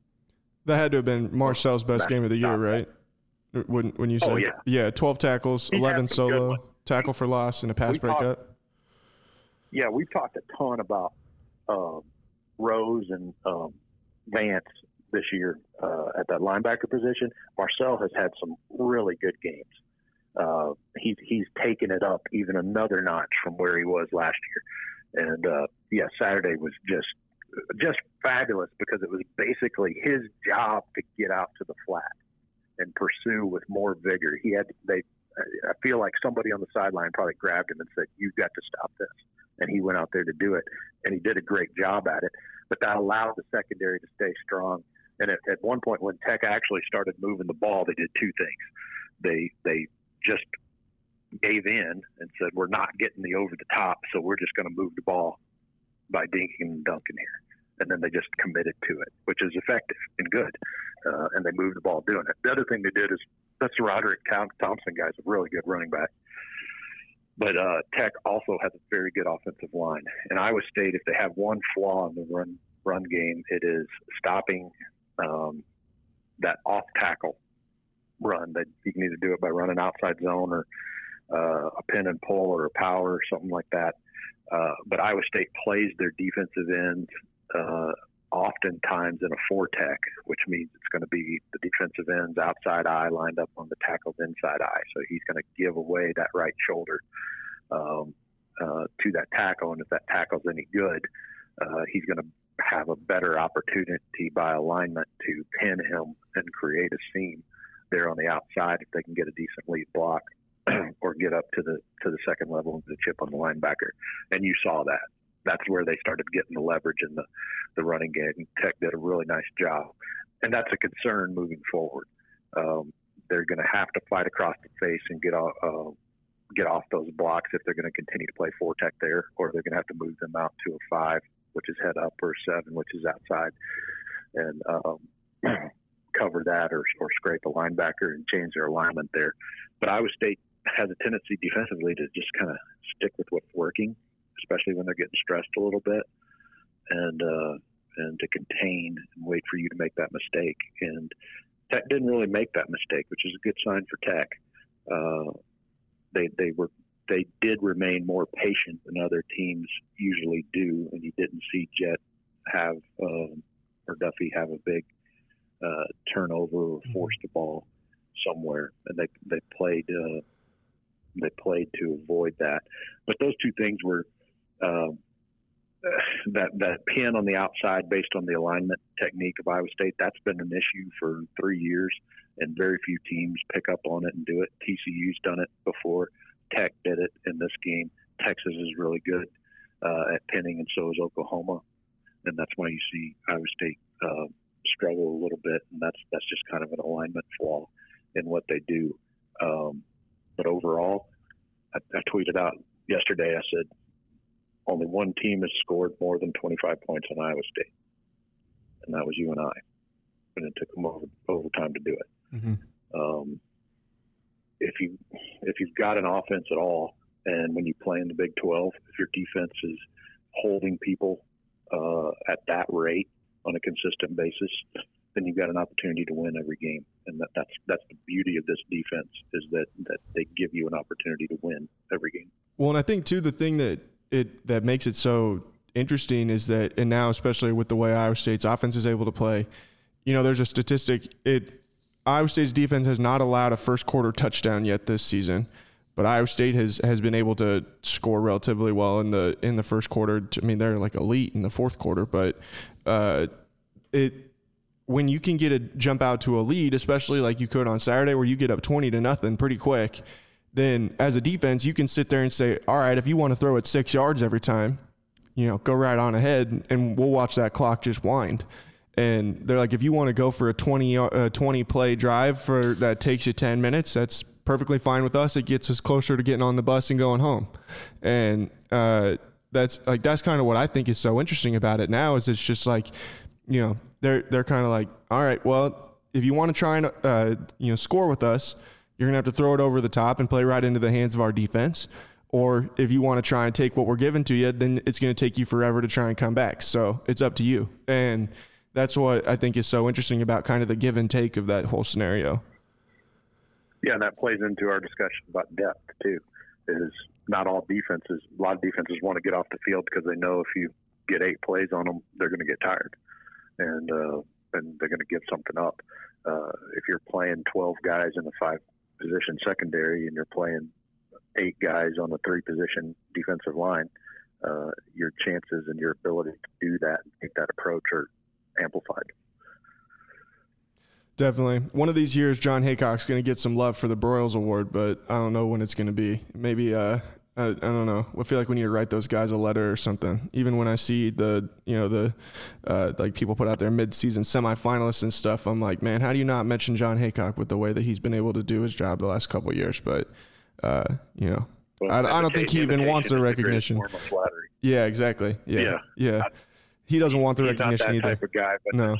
That had to have been Marcel's best game of the year, right? When when you said oh, yeah. yeah, twelve tackles, he eleven solo, tackle for loss, and a pass breakup. Yeah, we've talked a ton about uh, Rose and um, Vance this year uh, at that linebacker position. Marcel has had some really good games uh, he's he's taken it up even another notch from where he was last year. And uh, yeah, Saturday was just just fabulous because it was basically his job to get out to the flat and pursue with more vigor. He had they. I feel like somebody on the sideline probably grabbed him and said, "You've got to stop this," and he went out there to do it, and he did a great job at it. But that allowed the secondary to stay strong. And at, at one point, when Tech actually started moving the ball, they did two things. They they just gave in and said, "We're not getting the over the top, so we're just going to move the ball by dinking and dunking here." And then they just committed to it, which is effective and good. Uh, and they moved the ball doing it. The other thing they did is that's Roderick Thompson guy's a really good running back. But uh, Tech also has a very good offensive line. And Iowa State, if they have one flaw in the run run game, it is stopping um, that off tackle run. That you can either do it by running outside zone or uh, a pin and pull or a power or something like that. Uh, but Iowa State plays their defensive ends uh, oftentimes in a four tech, which means it's going to be the defensive ends outside eye lined up on the tackle's inside eye. So he's going to give away that right shoulder um, uh, to that tackle, and if that tackle's any good, uh, he's going to have a better opportunity by alignment to pin him and create a seam there on the outside if they can get a decent lead block or get up to the to the second level of the chip on the linebacker. And you saw that. That's where they started getting the leverage in the the running game. And Tech did a really nice job, and that's a concern moving forward. Um, they're going to have to fight across the face and get off, uh, get off those blocks if they're going to continue to play four tech there, or they're going to have to move them out to a five, which is head up, or seven, which is outside, and um, cover that or, or scrape a linebacker and change their alignment there. But Iowa State has a tendency defensively to just kind of stick with what's working, especially when they're getting stressed a little bit, and uh, and to contain and wait for you to make that mistake. And Tech didn't really make that mistake, which is a good sign for Tech. Uh, they they were they did remain more patient than other teams usually do, and you didn't see Jett have um, or Duffey have a big uh, turnover or mm-hmm. force the ball somewhere, and they they played uh, they played to avoid that. But those two things were um, that that pin on the outside based on the alignment technique of Iowa State. That's been an issue for three years, and very few teams pick up on it and do it. TCU's done it before. Tech did it in this game. Texas is really good uh, at pinning, and so is Oklahoma, and that's why you see Iowa State uh, struggle a little bit, and that's that's just kind of an alignment flaw in what they do. Um, but overall, I, I tweeted out yesterday. I said only one team has scored more than 25 points on Iowa State, and that was UNI. And it took them over overtime to do it. Mm-hmm. Um, if you if you've got an offense at all, and when you play in the Big 12, if your defense is holding people uh, at that rate on a consistent basis, then you've got an opportunity to win every game. And that, that's that's the beauty of this defense is that that they give you an opportunity to win every game. Well, and I think too the thing that it that makes it so interesting is that, and now especially with the way Iowa State's offense is able to play, you know, there's a statistic. It Iowa State's defense has not allowed a first quarter touchdown yet this season, but Iowa State has has been able to score relatively well in the in the first quarter. I mean, they're like elite in the fourth quarter, but uh, it when you can get a jump out to a lead, especially like you could on Saturday where you get up 20 to nothing pretty quick, then as a defense, you can sit there and say, all right, if you want to throw it six yards every time, you know, go right on ahead and we'll watch that clock just wind. And they're like, if you want to go for a 20, uh, 20 play drive for that takes you 10 minutes, that's perfectly fine with us. It gets us closer to getting on the bus and going home. And, uh, that's like that's kind of what I think is so interesting about it now is it's just like you know they're they're kind of like, all right, well, if you want to try and uh, you know score with us, you're gonna have to throw it over the top and play right into the hands of our defense. Or if you want to try and take what we're giving to you, then it's going to take you forever to try and come back. So it's up to you. And that's what I think is so interesting about kind of the give and take of that whole scenario. Yeah, and that plays into our discussion about depth too. Is not all defenses. A lot of defenses want to get off the field because they know if you get eight plays on them, they're going to get tired and uh, and they're going to give something up. Uh, if you're playing 12 guys in a five position secondary and you're playing eight guys on a three position defensive line, uh, your chances and your ability to do that and take that approach are amplified. Definitely. One of these years, Jon Heacock's going to get some love for the Broyles Award, but I don't know when it's going to be. Maybe uh, I, I don't know. I feel like we need to write those guys a letter or something. Even when I see the, you know, the, uh, like people put out their mid-season semifinalists and stuff, I'm like, man, how do you not mention Jon Heacock with the way that he's been able to do his job the last couple years? But, uh, you know, well, I, I, don't think he even wants the recognition. Yeah, exactly. Yeah, yeah. yeah. he doesn't want the recognition either. Type of guy, no.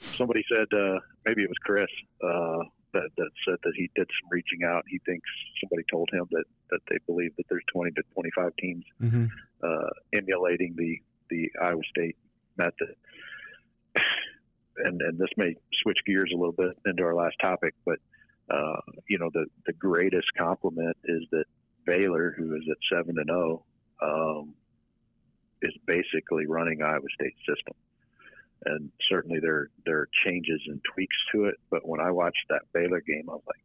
Somebody said uh, maybe it was Chris uh, that, that said that he did some reaching out. He thinks somebody told him that, that they believe that there's 20 to 25 teams mm-hmm. uh, emulating the, the Iowa State method. And, and this may switch gears a little bit into our last topic, but uh, you know, the the greatest compliment is that Baylor, who is at seven and zero, oh, um, is basically running Iowa State system. And certainly there there are changes and tweaks to it. But when I watched that Baylor game, I was like,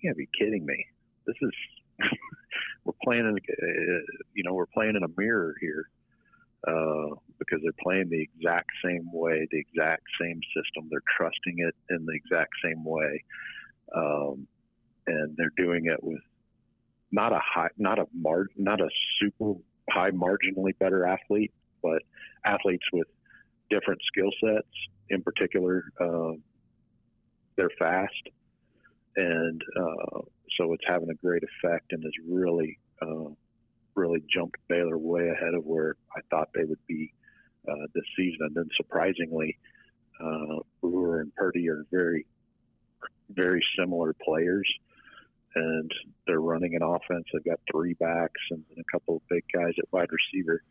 "You gotta be kidding me! This is we're playing in uh, you know we're playing in a mirror here." Uh, because they're playing the exact same way, the exact same system. They're trusting it in the exact same way, um, and they're doing it with not a high, not a mar- not a super high marginally better athlete, but athletes with different skill sets. In particular, uh, they're fast, and uh, so it's having a great effect and has really, uh, really jumped Baylor way ahead of where I thought they would be uh, this season. And then surprisingly, uh, Brewer and Purdy are very, very similar players and they're running an offense. They've got three backs and, a couple of big guys at wide receiver.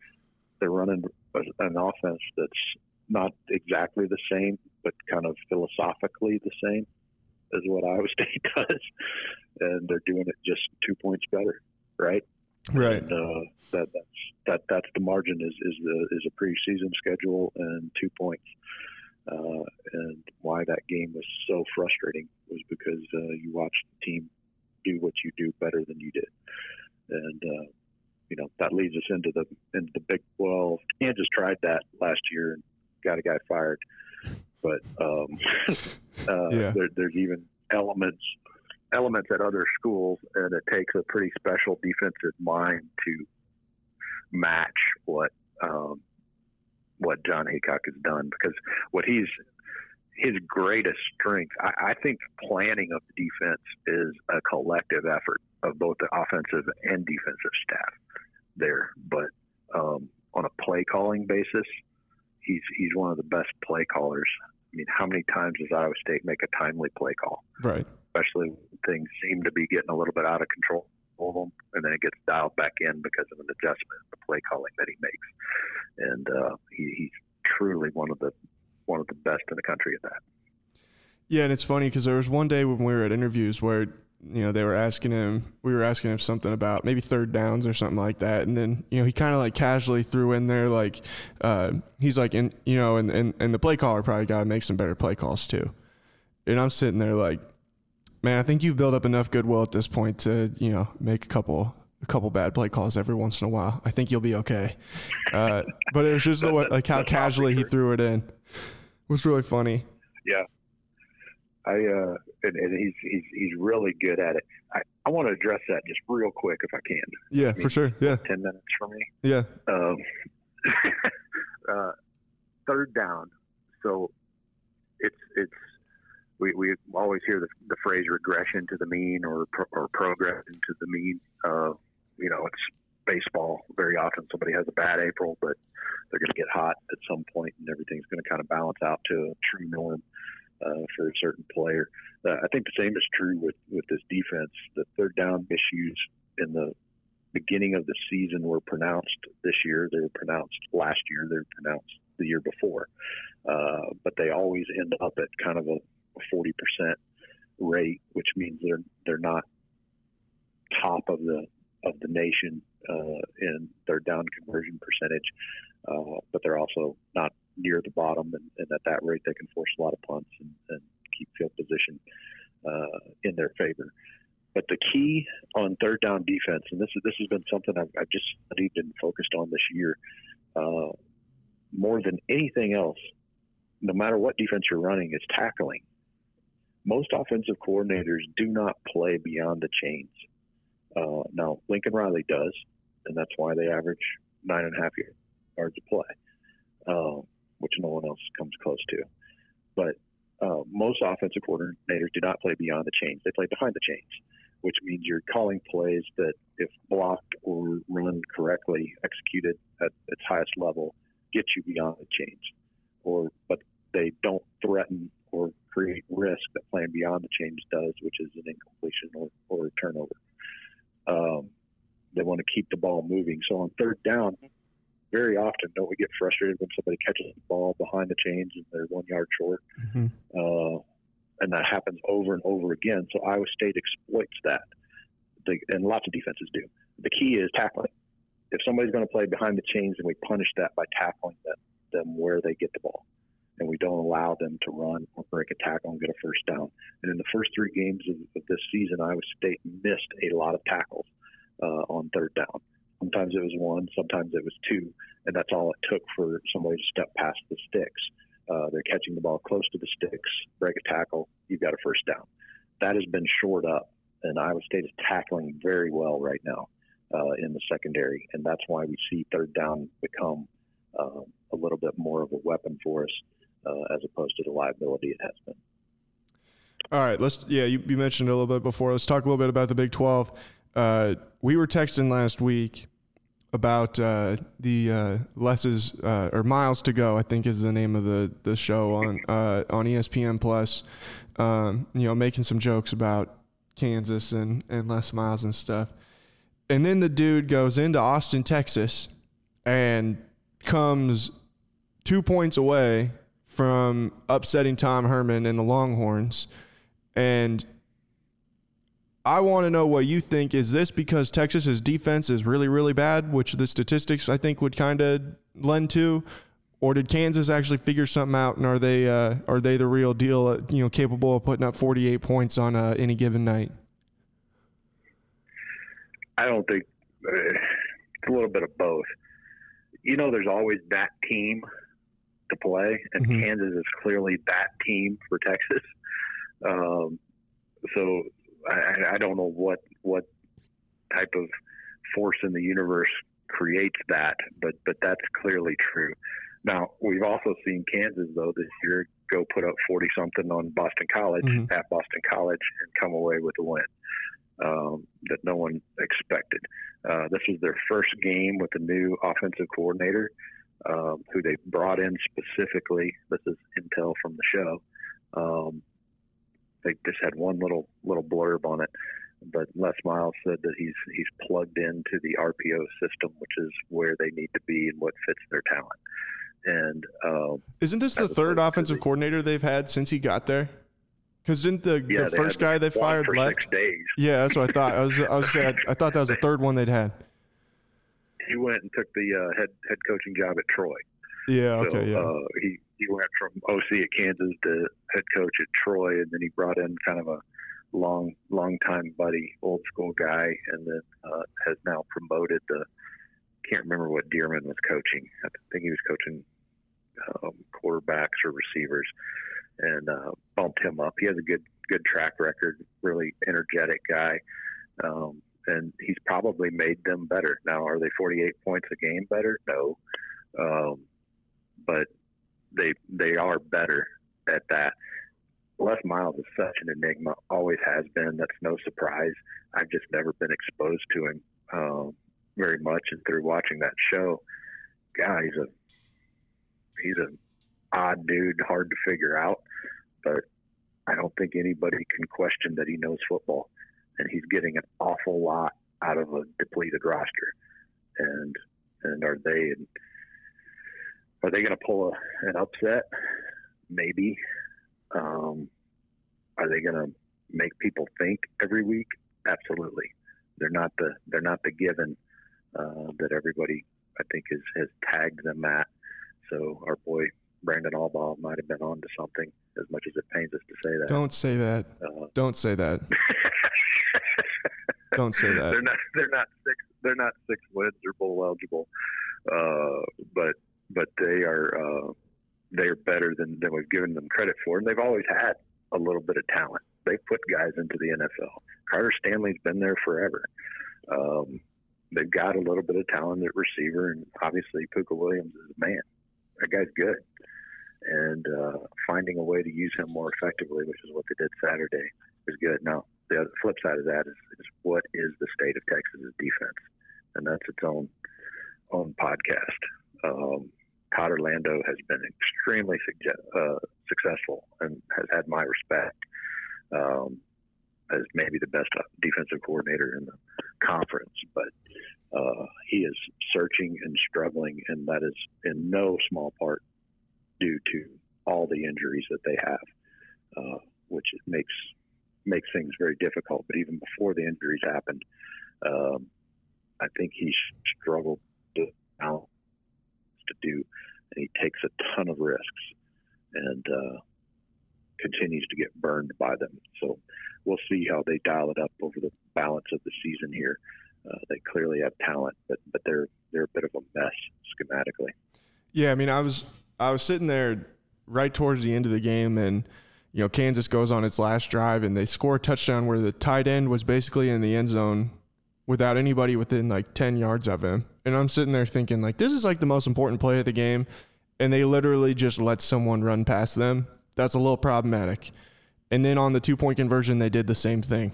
They're running an offense that's not exactly the same, but kind of philosophically the same as what Iowa State does, and they're doing it just two points better, right? Right. And, uh, that that's that that's the margin is is the is a preseason schedule and two points. Uh, and why that game was so frustrating was because uh, you watched the team do what you do better than you did. And uh, you know that leads us into the into the Big 12. Kansas tried that last year and got a guy fired, but um, uh, yeah. there, there's even elements elements at other schools, and it takes a pretty special defensive mind to match what um, what Jon Heacock has done because what he's his greatest strength. I, I think planning of the defense is a collective effort of both the offensive and defensive staff there. But um, on a play calling basis, he's he's one of the best play callers. I mean, how many times does Iowa State make a timely play call? Right. Especially when things seem to be getting a little bit out of control of them, and then it gets dialed back in because of an adjustment in the play calling that he makes. And uh, he, he's truly one of the one of the best in the country at that. Yeah, and it's funny because there was one day when we were at interviews where you know they were asking him, we were asking him something about maybe third downs or something like that, and then you know he kind of like casually threw in there like uh, he's like, and you know, and, and and the play caller probably got to make some better play calls too. And I'm sitting there like, man, I think you've built up enough goodwill at this point to you know make a couple a couple bad play calls every once in a while. I think you'll be okay. Uh, but it was just like how casually he threw it in was really funny. Yeah. I uh, and, and, he's he's he's really good at it. I, I want to address that just real quick if I can. Yeah, I mean, for sure. Yeah, ten minutes for me. Yeah. Um, uh, third down. So it's it's we, we always hear the, the phrase regression to the mean or pro, or progression to the mean. Uh, you know, it's baseball. Very often somebody has a bad April, but they're going to get hot at some point, and everything's going to kind of balance out to a true norm for a certain player. Uh, I think the same is true with with this defense. The third down issues in the beginning of the season were pronounced this year. They were pronounced last year. They were pronounced the year before. Uh, but they always end up at kind of a, a 40% rate, which means they're they're not top of the of the nation uh, in third down conversion percentage, uh, but they're also not near the bottom, and, and, at that rate, they can force a lot of punts and, and field position uh, in their favor. But the key on third down defense, and this is this has been something I've, I've just studied and focused on this year, uh, more than anything else. No matter what defense you're running, is tackling. Most offensive coordinators do not play beyond the chains. Uh, now Lincoln Riley does, and that's why they average nine and a half yards a play, uh, which no one else comes close to. But uh, most offensive coordinators do not play beyond the chains; they play behind the chains, which means you're calling plays that, if blocked or run correctly, executed at its highest level, get you beyond the chains, or but they don't threaten or create risk that playing beyond the chains does, which is an incompletion or, or a turnover. Um, they want to keep the ball moving. So on third down, very often don't we get frustrated when somebody catches the ball behind the chains and they're one yard short. Mm-hmm. Uh, and that happens over and over again. So Iowa State exploits that, the, and lots of defenses do. The key is tackling. If somebody's going to play behind the chains, and we punish that by tackling them, them where they get the ball, and we don't allow them to run or break a tackle and get a first down. And in the first three games of, of this season, Iowa State missed a lot of tackles uh, on third down. Sometimes it was one, sometimes it was two, and that's all it took for somebody to step past the sticks. Uh, they're catching the ball close to the sticks, break a tackle, you've got a first down. That has been shored up, and Iowa State is tackling very well right now uh, in the secondary, and that's why we see third down become uh, a little bit more of a weapon for us uh, as opposed to the liability it has been. All right, let's. Yeah, you, you mentioned a little bit before. Let's talk a little bit about the Big Twelve. Uh, we were texting last week about uh, the uh, uh, or miles to go. I think is the name of the the show on uh, on ESPN Plus. Um, you know, making some jokes about Kansas and and Les Miles and stuff. And then the dude goes into Austin, Texas, and comes two points away from upsetting Tom Herman and the Longhorns. And I want to know what you think. Is this because Texas's defense is really, really bad, which the statistics I think would kind of lend to, or did Kansas actually figure something out, and are they uh, are they the real deal? Uh, you know, capable of putting up 48 points on uh, any given night? I don't think uh, it's a little bit of both. You know, there's always that team to play, and mm-hmm. Kansas is clearly that team for Texas. Um, so I, I don't know what what type of force in the universe creates that, but but that's clearly true. Now we've also seen Kansas though this year go put up forty something on Boston College mm-hmm. at Boston College and come away with a win um, that no one expected. Uh, this was their first game with the new offensive coordinator, um, who they brought in specifically. This is intel from the show. Um, they just had one little little blurb on it, but Les Miles said that he's he's plugged into the RPO system, which is where they need to be and what fits their talent. And uh, isn't this the third offensive coordinator they've had since he got there? Because didn't the, yeah, the first guy they fired left? Yeah, that's what I thought. I was I was saying, I thought that was the third one they'd had. He went and took the uh, head head coaching job at Troy. Yeah. Okay. Yeah. Uh, he he went from OC at Kansas to head coach at Troy, and then he brought in kind of a long long time buddy, old school guy, and then uh, has now promoted the. Can't remember what Dearmon was coaching. I think he was coaching um, quarterbacks or receivers, and uh, bumped him up. He has a good good track record, really energetic guy. Um, and he's probably made them better. Now, are they 48 points a game better? No. Um, but they they are better at that. Les Miles is such an enigma, always has been. That's no surprise. I've just never been exposed to him um, very much, and through watching that show, God, he's a he's an odd dude, hard to figure out. But I don't think anybody can question that he knows football, and he's getting an awful lot out of a depleted roster. And and are they? Are they going to pull a, an upset? Maybe. Um, are they going to make people think every week? Absolutely. They're not the they're not the given uh, that everybody I think is has tagged them at. So our boy Brandon Albaugh might have been on to something. As much as it pains us to say that. Don't say that. Uh, Don't say that. Don't say that. They're not. They're not six. They're not six wins or bowl eligible. Uh, but but they are uh, they are better than, than we've given them credit for, and they've always had a little bit of talent. They put guys into the NFL. Carter Stanley's been there forever. Um, they've got a little bit of talent at receiver, and obviously Pooka Williams is a man. That guy's good, and uh, finding a way to use him more effectively, which is what they did Saturday, is good. Now, the flip side of that is, is what is the state of Texas's defense, and that's its own own podcast. Um, Todd Orlando has been extremely uh, successful and has had my respect um, as maybe the best defensive coordinator in the conference. But uh, he is searching and struggling, and that is in no small part due to all the injuries that they have. Uh, which makes makes things very difficult. But even before the injuries happened, um, I think he struggled to to do, and he takes a ton of risks and uh, continues to get burned by them. So we'll see how they dial it up over the balance of the season here. Uh, they clearly have talent, but but they're they're a bit of a mess schematically. Yeah, I mean, I was I was sitting there right towards the end of the game, and you know, Kansas goes on its last drive, and they score a touchdown where the tight end was basically in the end zone without anybody within like ten yards of him, and I'm sitting there thinking like, this is like the most important play of the game, and they literally just let someone run past them. That's a little problematic. And then on the two point conversion, they did the same thing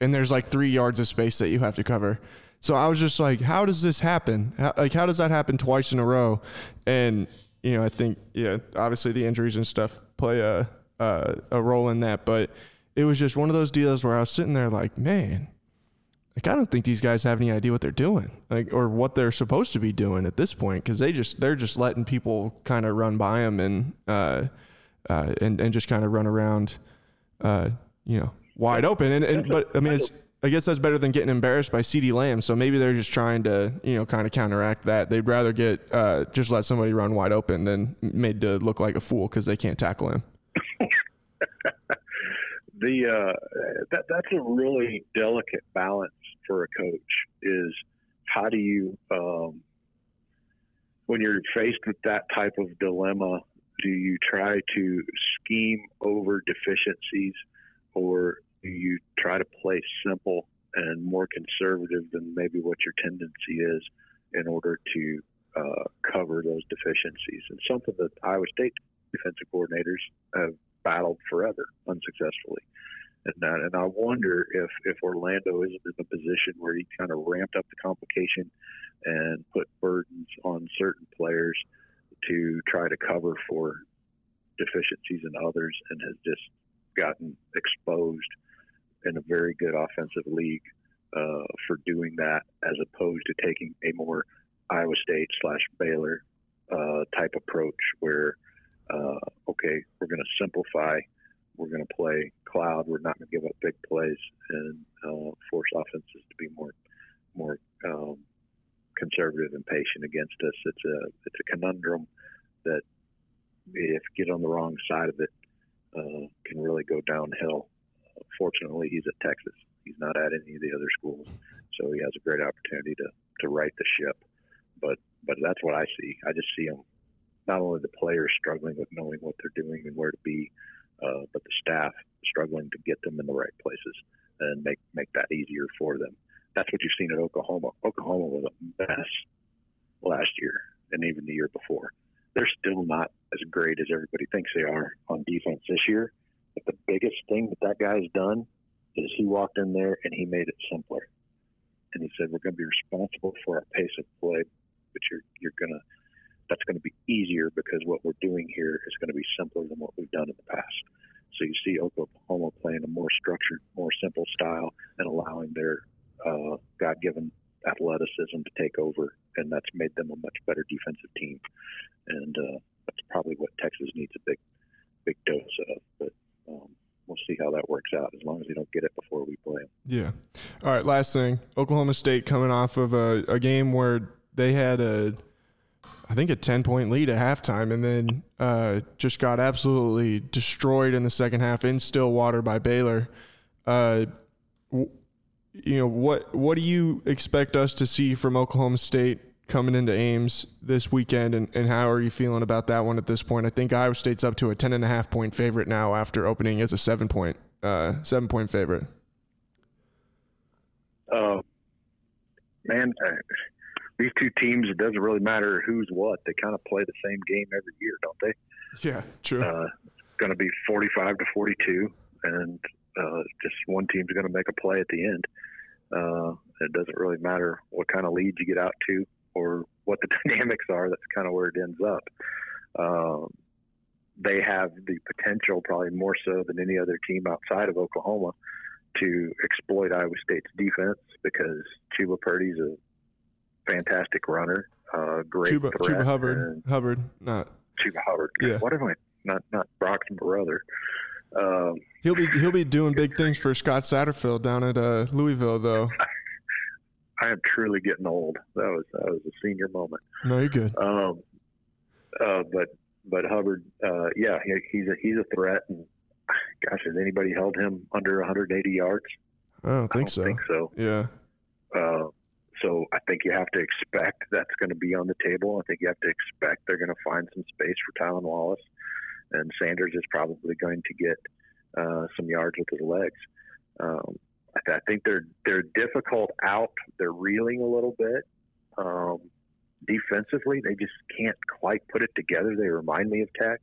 and there's like three yards of space that you have to cover. So I was just like, how does this happen? How, like, how does that happen twice in a row? And you know, I think yeah, obviously the injuries and stuff play a a, a role in that, but it was just one of those deals where I was sitting there like, man, like I don't think these guys have any idea what they're doing, like or what they're supposed to be doing at this point, because they just they're just letting people kind of run by them and uh, uh, and and just kind of run around, uh, you know, wide open. And, and but I mean, it's I guess that's better than getting embarrassed by CeeDee Lamb. So maybe they're just trying to you know kind of counteract that. They'd rather get uh, just let somebody run wide open than made to look like a fool because they can't tackle him. the uh, that that's a really delicate balance for a coach. Is how do you um, when you're faced with that type of dilemma? Do you try to scheme over deficiencies, or do you try to play simple and more conservative than maybe what your tendency is in order to uh, cover those deficiencies. And something that Iowa State defensive coordinators have battled forever unsuccessfully. And, that, and I wonder if, if Orlando isn't position where he kind of ramped up the complication and put burdens on certain players to try to cover for deficiencies in others and has just gotten exposed in a very good offensive league uh, for doing that, as opposed to taking a more Iowa State slash Baylor uh, type approach, where uh, okay, we're going to simplify, we're going to play cloud, we're not going to give up big plays, and uh, force offenses to be more more um, conservative and patient against us. It's a it's a conundrum that if you get on the wrong side of it, uh, can really go downhill fortunately, he's at Texas. He's not at any of the other schools, so he has a great opportunity to to right the ship. But but that's what I see. I just see him not only the players struggling with knowing what they're doing and where to be, uh, but the staff struggling to get them in the right places and make make that easier for them. That's what you've seen at Oklahoma. Oklahoma was a mess last year and even the year before. They're still not as great as everybody thinks they are on defense this year, but the biggest thing that that guy's done is he walked in there and he made it simpler. And he said, "We're going to be responsible for our pace of play, but you're you're going to that's going to be easier because what we're doing here is going to be simpler than what we've done in the past." So you see Oklahoma playing a more structured, more simple style and allowing their uh, God-given athleticism to take over, and that's made them a much better defensive team. And uh, that's probably what Texas needs a big, big dose of. But um, we'll see how that works out as long as they don't get it before we play them. Yeah. All right. Last thing Oklahoma State coming off of a, a game where they had a, I think a 10 point lead at halftime and then uh, just got absolutely destroyed in the second half in Stillwater by Baylor. Uh, you know, what, what do you expect us to see from Oklahoma State coming into Ames this weekend, and, and how are you feeling about that one at this point? I think Iowa State's up to a ten and a half point favorite now after opening as a seven point uh, seven point favorite. Uh, man, uh, these two teams, it doesn't really matter who's what. They kind of play the same game every year, don't they? Yeah, true. Uh, it's going to be forty-five to forty-two, and uh, just one team's going to make a play at the end. Uh, it doesn't really matter what kind of lead you get out to or what the dynamics are. That's kind of where it ends up. Um, they have the potential, probably more so than any other team outside of Oklahoma, to exploit Iowa State's defense because Chuba Purdy's a fantastic runner, uh, great Chuba, Chuba Hubbard, Hubbard, not Chuba Hubbard. Yeah. What am I? Not not Brock's brother. Um, he'll be he'll be doing big things for Scott Satterfield down at uh, Louisville, though. I am truly getting old. That was that was a senior moment. No, you're good. Um, uh, but but Hubbard, uh, yeah, he, he's a he's a threat. And gosh, has anybody held him under 180 yards? I don't think I don't so. Think so. Yeah. Uh, so I think you have to expect that's going to be on the table. I think you have to expect they're going to find some space for Tylan Wallace, and Sanders is probably going to get uh, some yards with his legs. Um, I, th- I think they're they're difficult out. They're reeling a little bit. Um, defensively, they just can't quite put it together. They remind me of Tech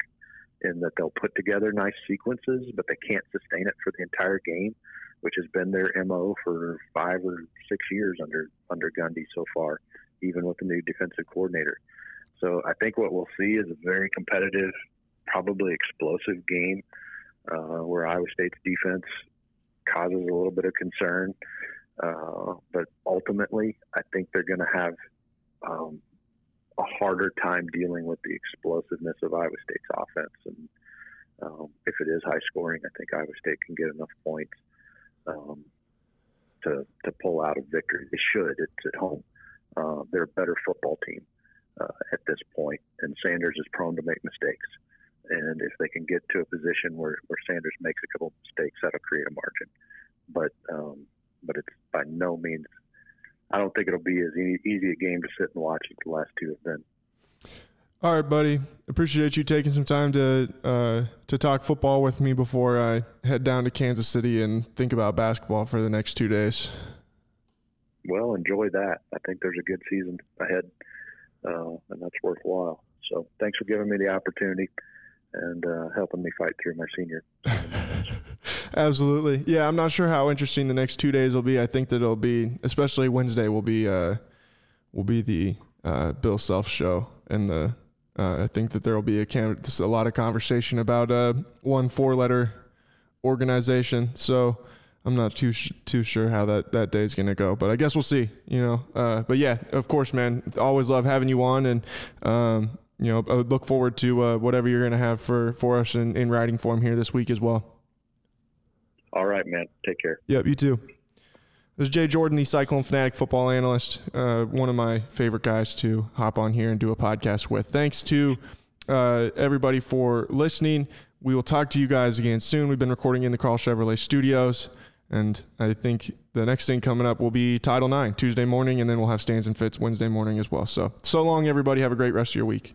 in that they'll put together nice sequences, but they can't sustain it for the entire game which has been their mo for five or six years under under Gundy so far, even with the new defensive coordinator. So I think what we'll see is a very competitive, probably explosive game uh, where Iowa State's defense causes a little bit of concern. Uh, but ultimately, I think they're going to have um, a harder time dealing with the explosiveness of Iowa State's offense. And um, if it is high scoring, I think Iowa State can get enough points um, to to pull out a victory. They should. It's at home. Uh, they're a better football team uh, at this point, and Sanders is prone to make mistakes. And if they can get to a position where, where Sanders makes a couple of mistakes, that'll create a margin. But um, but it's by no means. I don't think it'll be as easy a game to sit and watch as the last two have been. All right, buddy. Appreciate you taking some time to uh, to talk football with me before I head down to Kansas City and think about basketball for the next two days. Well, enjoy that. I think there's a good season ahead, uh, and that's worthwhile. So, thanks for giving me the opportunity and uh, helping me fight through my senior. Absolutely. Yeah, I'm not sure how interesting the next two days will be. I think that it'll be, especially Wednesday, will be uh, will be the uh, Bill Self show and the uh, I think that there will be a, can- a lot of conversation about uh, one four letter organization. So I'm not too sh- too sure how that, that day is going to go, but I guess we'll see. You know, uh, but yeah, of course, man. Always love having you on, and um, you know, look forward to uh, whatever you're going to have for for us in, in writing form here this week as well. All right, man. Take care. Yep, you too. This is Jay Jordan, the Cyclone Fanatic football analyst, uh, one of my favorite guys to hop on here and do a podcast with. Thanks to uh, everybody for listening. We will talk to you guys again soon. We've been recording in the Karl Chevrolet studios, and I think the next thing coming up will be Title IX Tuesday morning, and then we'll have Stands and Fits Wednesday morning as well. So, so long, everybody. Have a great rest of your week.